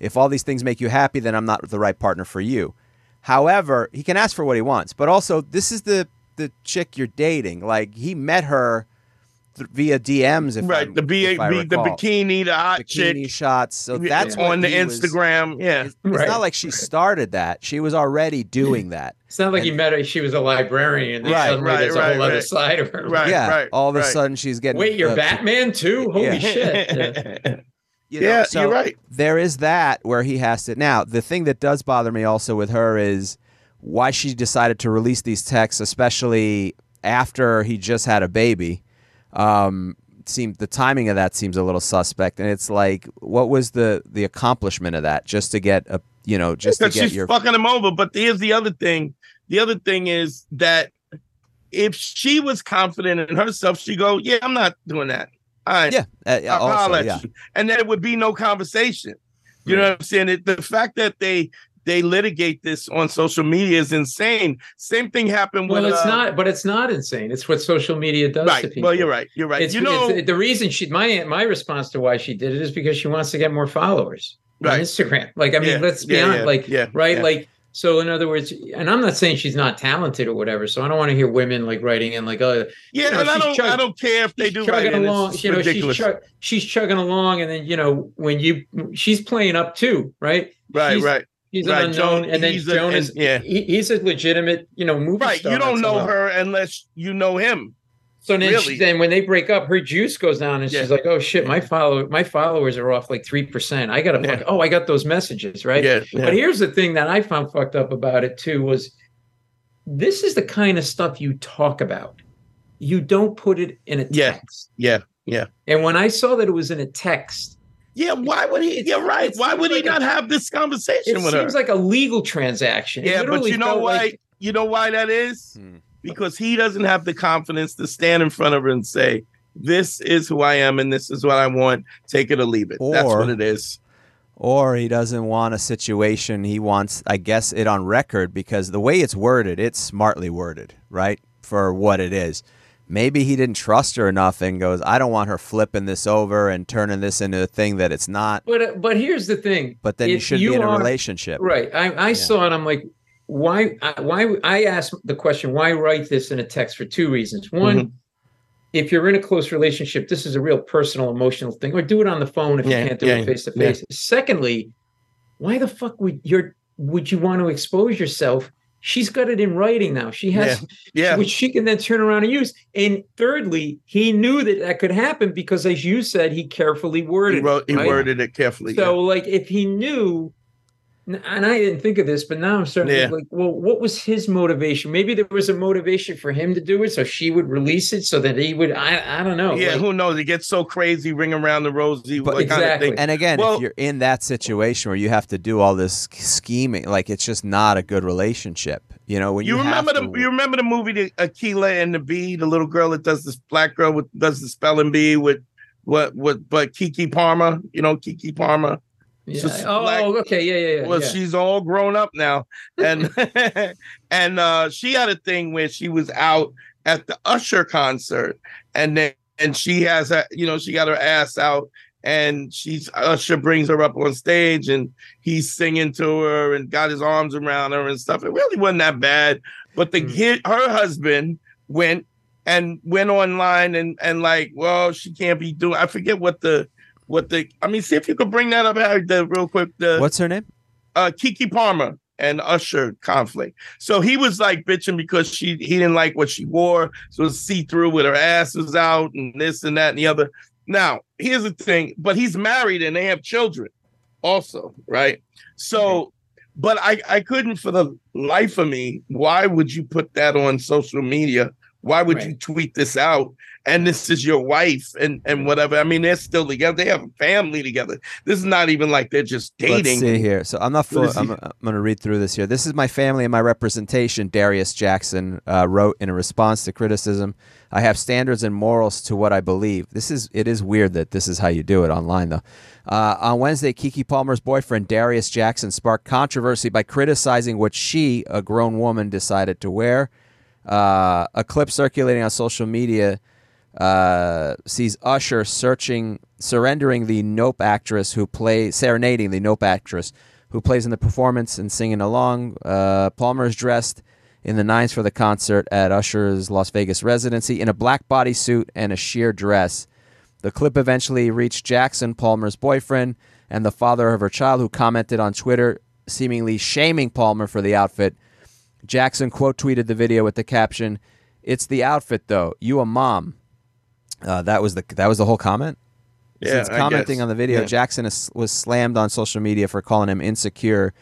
S4: if all these things make you happy then I'm not the right partner for you. However, he can ask for what he wants, but also this is the the chick you're dating. Like he met her th- via DMs, if
S2: right.
S4: I'm-
S2: the B,
S4: if I
S2: B the bikini, the hot
S4: bikini
S2: chick
S4: shots. So that's what
S2: on the
S4: he was-
S2: Instagram. yeah.
S4: It's, it's
S3: Right.
S4: not like she started that; she was already *laughs* doing that.
S3: It's not like he met her. She was a librarian. And
S4: Right,
S3: suddenly
S2: right,
S3: there's a
S2: right,
S3: other
S2: right.
S3: side of her.
S2: Right.
S4: yeah, all of a
S2: right.
S4: sudden she's getting.
S3: Wait, you're
S4: uh,
S3: Batman too? Holy
S4: Yeah.
S3: shit! Yeah. *laughs*
S4: you know,
S2: yeah,
S4: so
S2: you're right.
S4: There is that where he has to. Now, the thing that does bother me also with her is why she decided to release these texts, especially after he just had a baby. Um, seemed the timing of that seems a little suspect, and it's like, what was the the accomplishment of that? Just to get a, you know, just to
S2: Because
S4: get
S2: she's
S4: your
S2: fucking him over. But here's the other thing. The other thing is that if she was confident in herself, she go, "Yeah, I'm not doing that." All right.
S4: yeah, uh, also, yeah.
S2: And then it would be no conversation. You know what I'm saying? It, the fact that they they litigate this on social media is insane. Same thing happened
S3: Well,
S2: with
S3: it's
S2: uh,
S3: not, but it's not insane. It's what social media does to
S2: right.
S3: people.
S2: Well, you're right. You're right.
S3: It's,
S2: you know,
S3: the reason she my my response to why she did it is because she wants to get more followers on Instagram. Like, I mean,
S2: Yeah,
S3: let's be
S2: yeah,
S3: honest.
S2: yeah,
S3: like,
S2: yeah,
S3: right? Like, so in other words, and I'm not saying she's not talented or whatever. So I don't want to hear women like writing in like, oh,
S2: yeah,
S3: you know,
S2: and I don't, I don't care if they do
S3: chugging
S2: right.
S3: along. You know,
S2: ridiculous.
S3: she's chug, she's chugging along, and then you know when you she's playing up too, right?
S2: right,
S3: she's-
S2: right,
S3: He's
S2: Right,
S3: an unknown,
S2: Joan-
S3: and then Joan
S2: and- yeah.
S3: he, he's a legitimate, you know, movie
S2: right.
S3: star.
S2: You don't know her unless you know him.
S3: So then,
S2: Really?
S3: she, then when they break up, her juice goes down, and
S2: Yeah.
S3: she's like, "Oh shit, my follow my followers are off like three percent. I gotta,
S2: Yeah.
S3: fuck- oh, I got those messages, right?
S2: Yeah, yeah.
S3: But here's the thing that I found fucked up about it too was, this is the kind of stuff you talk about. You don't put it in a
S2: Yeah.
S3: text.
S2: Yeah, yeah,
S3: And when I saw that it was in a text,
S2: yeah. Why would he?
S3: It-
S2: You're right. Why would he
S3: like a-
S2: not have this conversation
S3: it
S2: with her?
S3: It seems like a legal transaction.
S2: Yeah, but you know why?
S3: like-
S2: you know why that is?
S4: Hmm.
S2: Because he doesn't have the confidence to stand in front of her and say, "This is who I am, and this is what I want. Take it or leave it." That's what it is.
S4: or he doesn't want a situation he wants i guess it on record because the way it's worded it's smartly worded right for what it is maybe he didn't trust her enough and goes i don't want her flipping this over and turning this into a thing that it's not
S3: but uh, but here's the thing.
S4: but then you should be in a relationship
S3: Right. I, I saw it. I'm like, why? I- Why? I asked the question, why write this in a text for two reasons. One,
S2: Mm-hmm.
S3: if you're in a close relationship, this is a real personal, emotional thing, or do it on the phone if
S2: Yeah,
S3: you can't do
S2: yeah,
S3: it face to face. Secondly, why the fuck would you would you want to expose yourself? She's got it in writing now. She has,
S2: Yeah.
S3: which she can then turn around and use. And thirdly, he knew that that could happen because, as you said, he carefully worded.
S2: He wrote.
S3: it,
S2: He
S3: right?
S2: worded it carefully.
S3: So, like, if he knew, and I didn't think of this, but now I'm starting to
S2: Yeah.
S3: think, like, well, what was his motivation? Maybe there was a motivation for him to do it, so she would release it, so that he would. I, I don't know.
S2: yeah.
S3: like-
S2: who knows? It gets so crazy, ring around the rosy,
S4: But-
S2: what kind of
S3: Exactly.
S2: thing.
S4: and again
S2: Well-
S4: if you're in that situation where you have to do all this scheming like it's just not a good relationship you know when you,
S2: You remember
S4: have
S2: the
S4: to-
S2: you remember the movie the Akeelah and the Bee, the little girl that does this black girl with does the spelling bee with what what but Keke Palmer, you know Keke Palmer.
S3: Yeah. Oh,
S2: like-
S3: okay, yeah, yeah, yeah.
S2: Well,
S3: yeah.
S2: she's all grown up now, and *laughs* and uh, she had a thing where she was out at the Usher concert, and then and she has a you know she got her ass out, and she's Usher brings her up on stage, and he's singing to her and got his arms around her and stuff. It really wasn't that bad, but the
S3: Mm.
S2: kid, her husband went and went online and and like, well, she can't be doing. I forget what the what the. I mean, see if you could bring that up, Harry, the real quick. The
S4: what's her name
S2: uh Keke Palmer and Usher conflict. So he was like bitching because she he didn't like what she wore, so it was see through with her ass was out and this and that and the other. Now here's the thing, but he's married and they have children, also, right? So, but I I couldn't for the life of me. Why would you put that on social media? Why would you tweet this out? And this is your wife and and whatever. I mean, they're still together. They have a family together. This is not even like they're just dating.
S4: Let's see here. So I'm not full. I'm, I'm going to read through this here. This is my family and my representation. Darius Jackson uh, wrote in a response to criticism. I have standards and morals to what I believe. This is it is weird that this is how you do it online though. Uh, on Wednesday, Keke Palmer's boyfriend Darius Jackson sparked controversy by criticizing what she, a grown woman, decided to wear. Uh, a clip circulating on social media uh, sees Usher searching, surrendering the Nope actress who plays, serenading the Nope actress who plays in the performance and singing along. Uh, Palmer is dressed in the nines for the concert at Usher's Las Vegas residency in a black bodysuit and a sheer dress. The clip eventually reached Jackson, Palmer's boyfriend, and the father of her child, who commented on Twitter, seemingly shaming Palmer for the outfit. Jackson quote tweeted the video with the caption, "It's the outfit, though. You a mom." Uh, that was the that was the whole comment.
S2: Yeah,
S4: Since
S2: I
S4: commenting
S2: guess.
S4: on the video,
S2: Yeah.
S4: Jackson is, was slammed on social media for calling him insecure,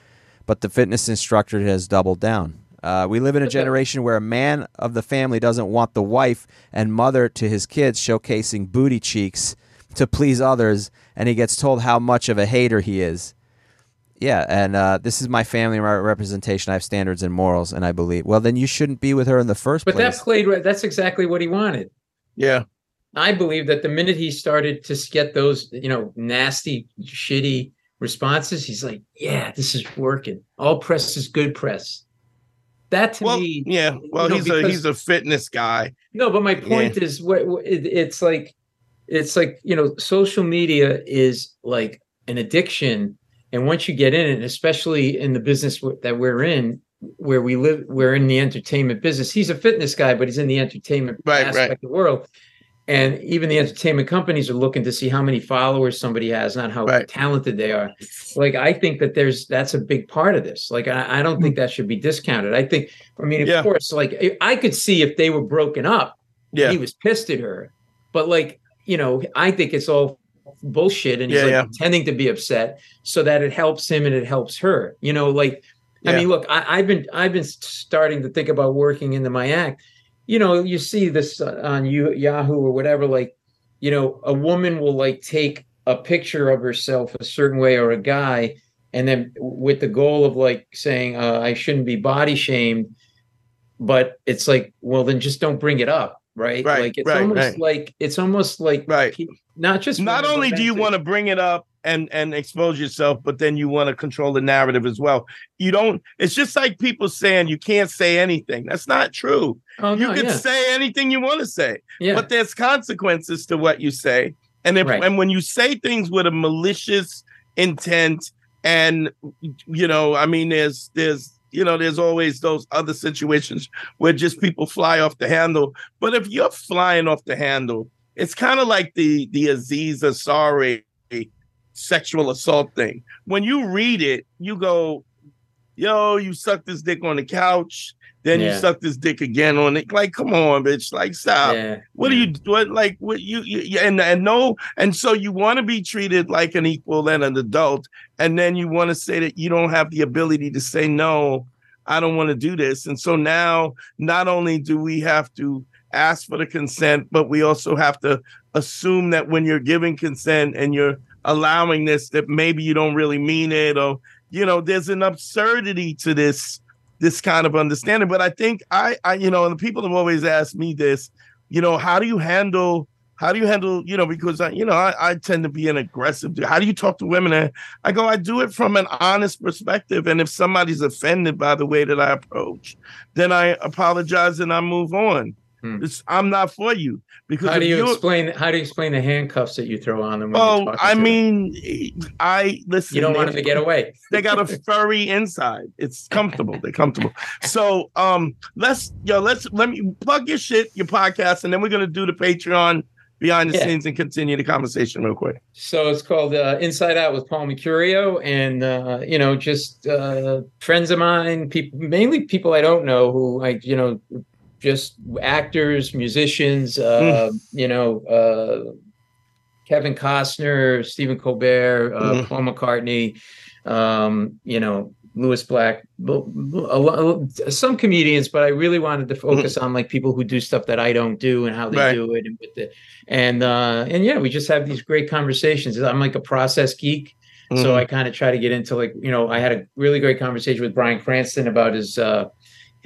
S4: but the fitness instructor has doubled down. Uh, we live in a generation where a man of the family doesn't want the wife and mother to his kids showcasing booty cheeks to please others, and he gets told how much of a hater he is. Yeah, and uh, this is my family re- representation. I have standards and morals, and I believe. Well, then you shouldn't be with her in the first
S3: but that
S4: place.
S3: played. That's exactly what he wanted.
S2: Yeah.
S3: I believe that the minute he started to get those, you know, nasty, shitty responses, he's like, "Yeah, this is working. All press is good press." That to
S2: well,
S3: me,
S2: yeah. Well,
S3: you know,
S2: he's a he's a fitness guy.
S3: no, but my point is, what what- it's like, it's like you know, social media is like an addiction, and once you get in it, especially in the business that we're in, where we live, we're in the entertainment business. He's a fitness guy, but he's in the entertainment
S2: Right,
S3: aspect
S2: right.
S3: of the world. And even the entertainment companies are looking to see how many followers somebody has, not how
S2: Right.
S3: talented they are. Like I think that there's that's a big part of this. Like I, I don't hmm. think that should be discounted. I think, I mean, of
S2: Yeah.
S3: course, like I- I could see if they were broken up,
S2: Yeah.
S3: he was pissed at her. But like, you know, I think it's all bullshit and he's
S2: Yeah,
S3: like
S2: yeah.
S3: pretending to be upset so that it helps him and it helps her. You know, like I mean, look, I, I've been I've been starting to think about working into my act. You know, you see this on you Yahoo or whatever. Like, you know, a woman will like take a picture of herself a certain way or a guy, and then with the goal of like saying uh, I shouldn't be body shamed, but it's like, well, then just don't bring it up, right?
S2: Right,
S3: Like it's
S2: right,
S3: almost
S2: right.
S3: like it's almost like
S2: Right.
S3: not just
S2: Not
S3: women,
S2: only do you want to bring it up and and expose yourself, but then you want to control the narrative as well. You don't. It's just like people saying you can't say anything. That's not true.
S3: oh,
S2: you
S3: no,
S2: can
S3: yeah.
S2: say anything you want to say,
S3: yeah.
S2: but there's consequences to what you say. And if
S3: Right.
S2: and when you say things with a malicious intent, and you know, I mean, there's there's you know, there's always those other situations where just people fly off the handle. But if you're flying off the handle, it's kind of like the the Aziz Ansari sexual assault thing. When you read it, you go, "Yo, you sucked this dick on the couch." Then you
S3: Yeah.
S2: suck this dick again on it. Like, come on, bitch. Like, stop.
S3: yeah.
S2: What do you what like what you, you you- and and no and so you want to be treated like an equal and an adult, and then you want to say that you don't have the ability to say no, I don't want to do this. And so now not only do we have to ask for the consent, but we also have to assume that when you're giving consent and you're allowing this, that maybe you don't really mean it, or you know, there's an absurdity to this this kind of understanding. But I think I, I, you know, and the people have always asked me this, you know, how do you handle, how do you handle, you know, because I, you know, I, I tend to be an aggressive. dude. How do you talk to women? And I go, I do it from an honest perspective. And if somebody's offended by the way that I approach, then I apologize and I move on.
S3: Hmm.
S2: It's, I'm not for you because
S3: How do you explain? How do you explain the handcuffs that you throw on them? When
S2: Oh, I
S3: to them?
S2: mean, I listen.
S3: you don't want them to get away. *laughs*
S2: they got a furry inside. It's comfortable. They're comfortable. So um let's yo, let's let me plug your shit, your podcast, and then we're gonna do the Patreon behind the
S3: Yeah.
S2: scenes and continue the conversation real quick.
S3: So it's called uh, Inside Out with Paul Mercurio, and uh, you know, just uh, friends of mine, people, mainly people I don't know, who I, you know, just actors, musicians, uh, you know, uh, Kevin Costner, Stephen Colbert, uh,
S2: Mhm.
S3: Paul McCartney, um, you know, Lewis Black, some comedians, but I really wanted to focus on like people who do stuff that I don't do and how they
S2: Right.
S3: do it, and with the and uh and yeah we just have these great conversations i'm like a process geek so
S2: Mhm.
S3: i kind of try to get into like you know i had a really great conversation with bryan cranston about his uh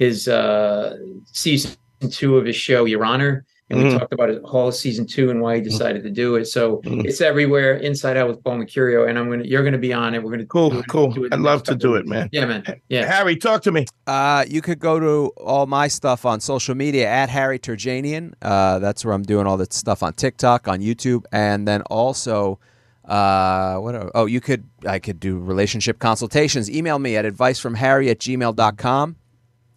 S3: his uh season two of his show your honor and we
S2: Mhm.
S3: talked about it all of season two and why he decided to do it so
S2: Mhm.
S3: it's everywhere inside out with paul mercurio and i'm gonna you're gonna be on it we're gonna
S2: Cool,
S3: do it-
S2: cool.
S3: do it
S2: I'd love to do it, man.
S3: yeah man yeah
S2: Harry, talk to me.
S4: Uh, you could go to all my stuff on social media at Harry Turjanian. Uh, that's where I'm doing all that stuff on TikTok, on YouTube, and then also, uh, what? are- oh, you could I could do relationship consultations. Email me at advicefromharry at gmail.com.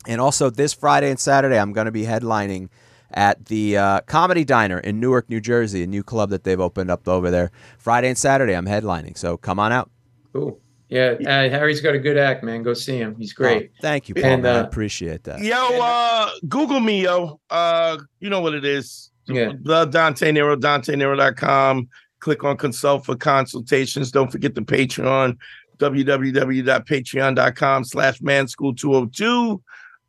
S4: And also this Friday and Saturday, I'm going to be headlining at the uh, Comedy Diner in Newark, New Jersey, a new club that they've opened up over there. Friday and Saturday, I'm headlining, so come on out.
S3: cool yeah uh, harry's got a good act man go see him he's great
S4: Oh, thank you, Paul.
S3: And,
S4: man. I
S3: uh,
S4: appreciate that.
S2: Yo, uh, Google me, yo. Uh, you know what it is.
S3: Yeah.
S2: The Dante Nero, DanteNero.com. Click on consult for consultations. Don't forget the Patreon, www.patreon.com slash manschool202.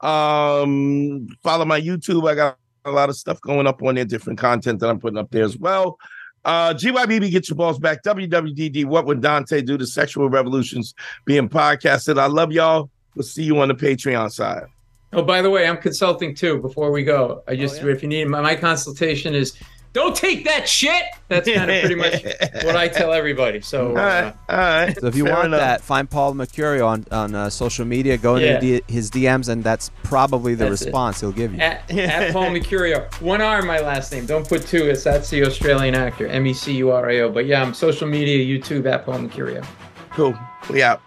S2: Um, follow my YouTube. I got a lot of stuff going up on there, different content that I'm putting up there as well. Uh, GYBB, get your balls back. WWDD, what would Dante do? to sexual revolutions being podcasted. I love y'all. We'll see you on the Patreon side.
S3: Oh, by the way, I'm consulting too. Before we go, I just
S4: yeah?
S3: if you need my, my consultation is don't take that shit. That's kind of pretty much *laughs* what I tell everybody. So,
S2: all
S3: uh,
S2: right, all right.
S4: So if you
S2: Fair
S4: want
S2: enough.
S4: that, find Paul Mercurio on on uh, social media. Go
S3: Yeah.
S4: into D- his DMs, and that's probably the
S3: That's it.
S4: response he'll give you.
S3: at, at Paul Mercurio. One R, my last name. Don't put two. It's that's the Australian actor, M E C U R A O. But yeah, I'm social media, YouTube at Paul Mercurio.
S2: cool. We out.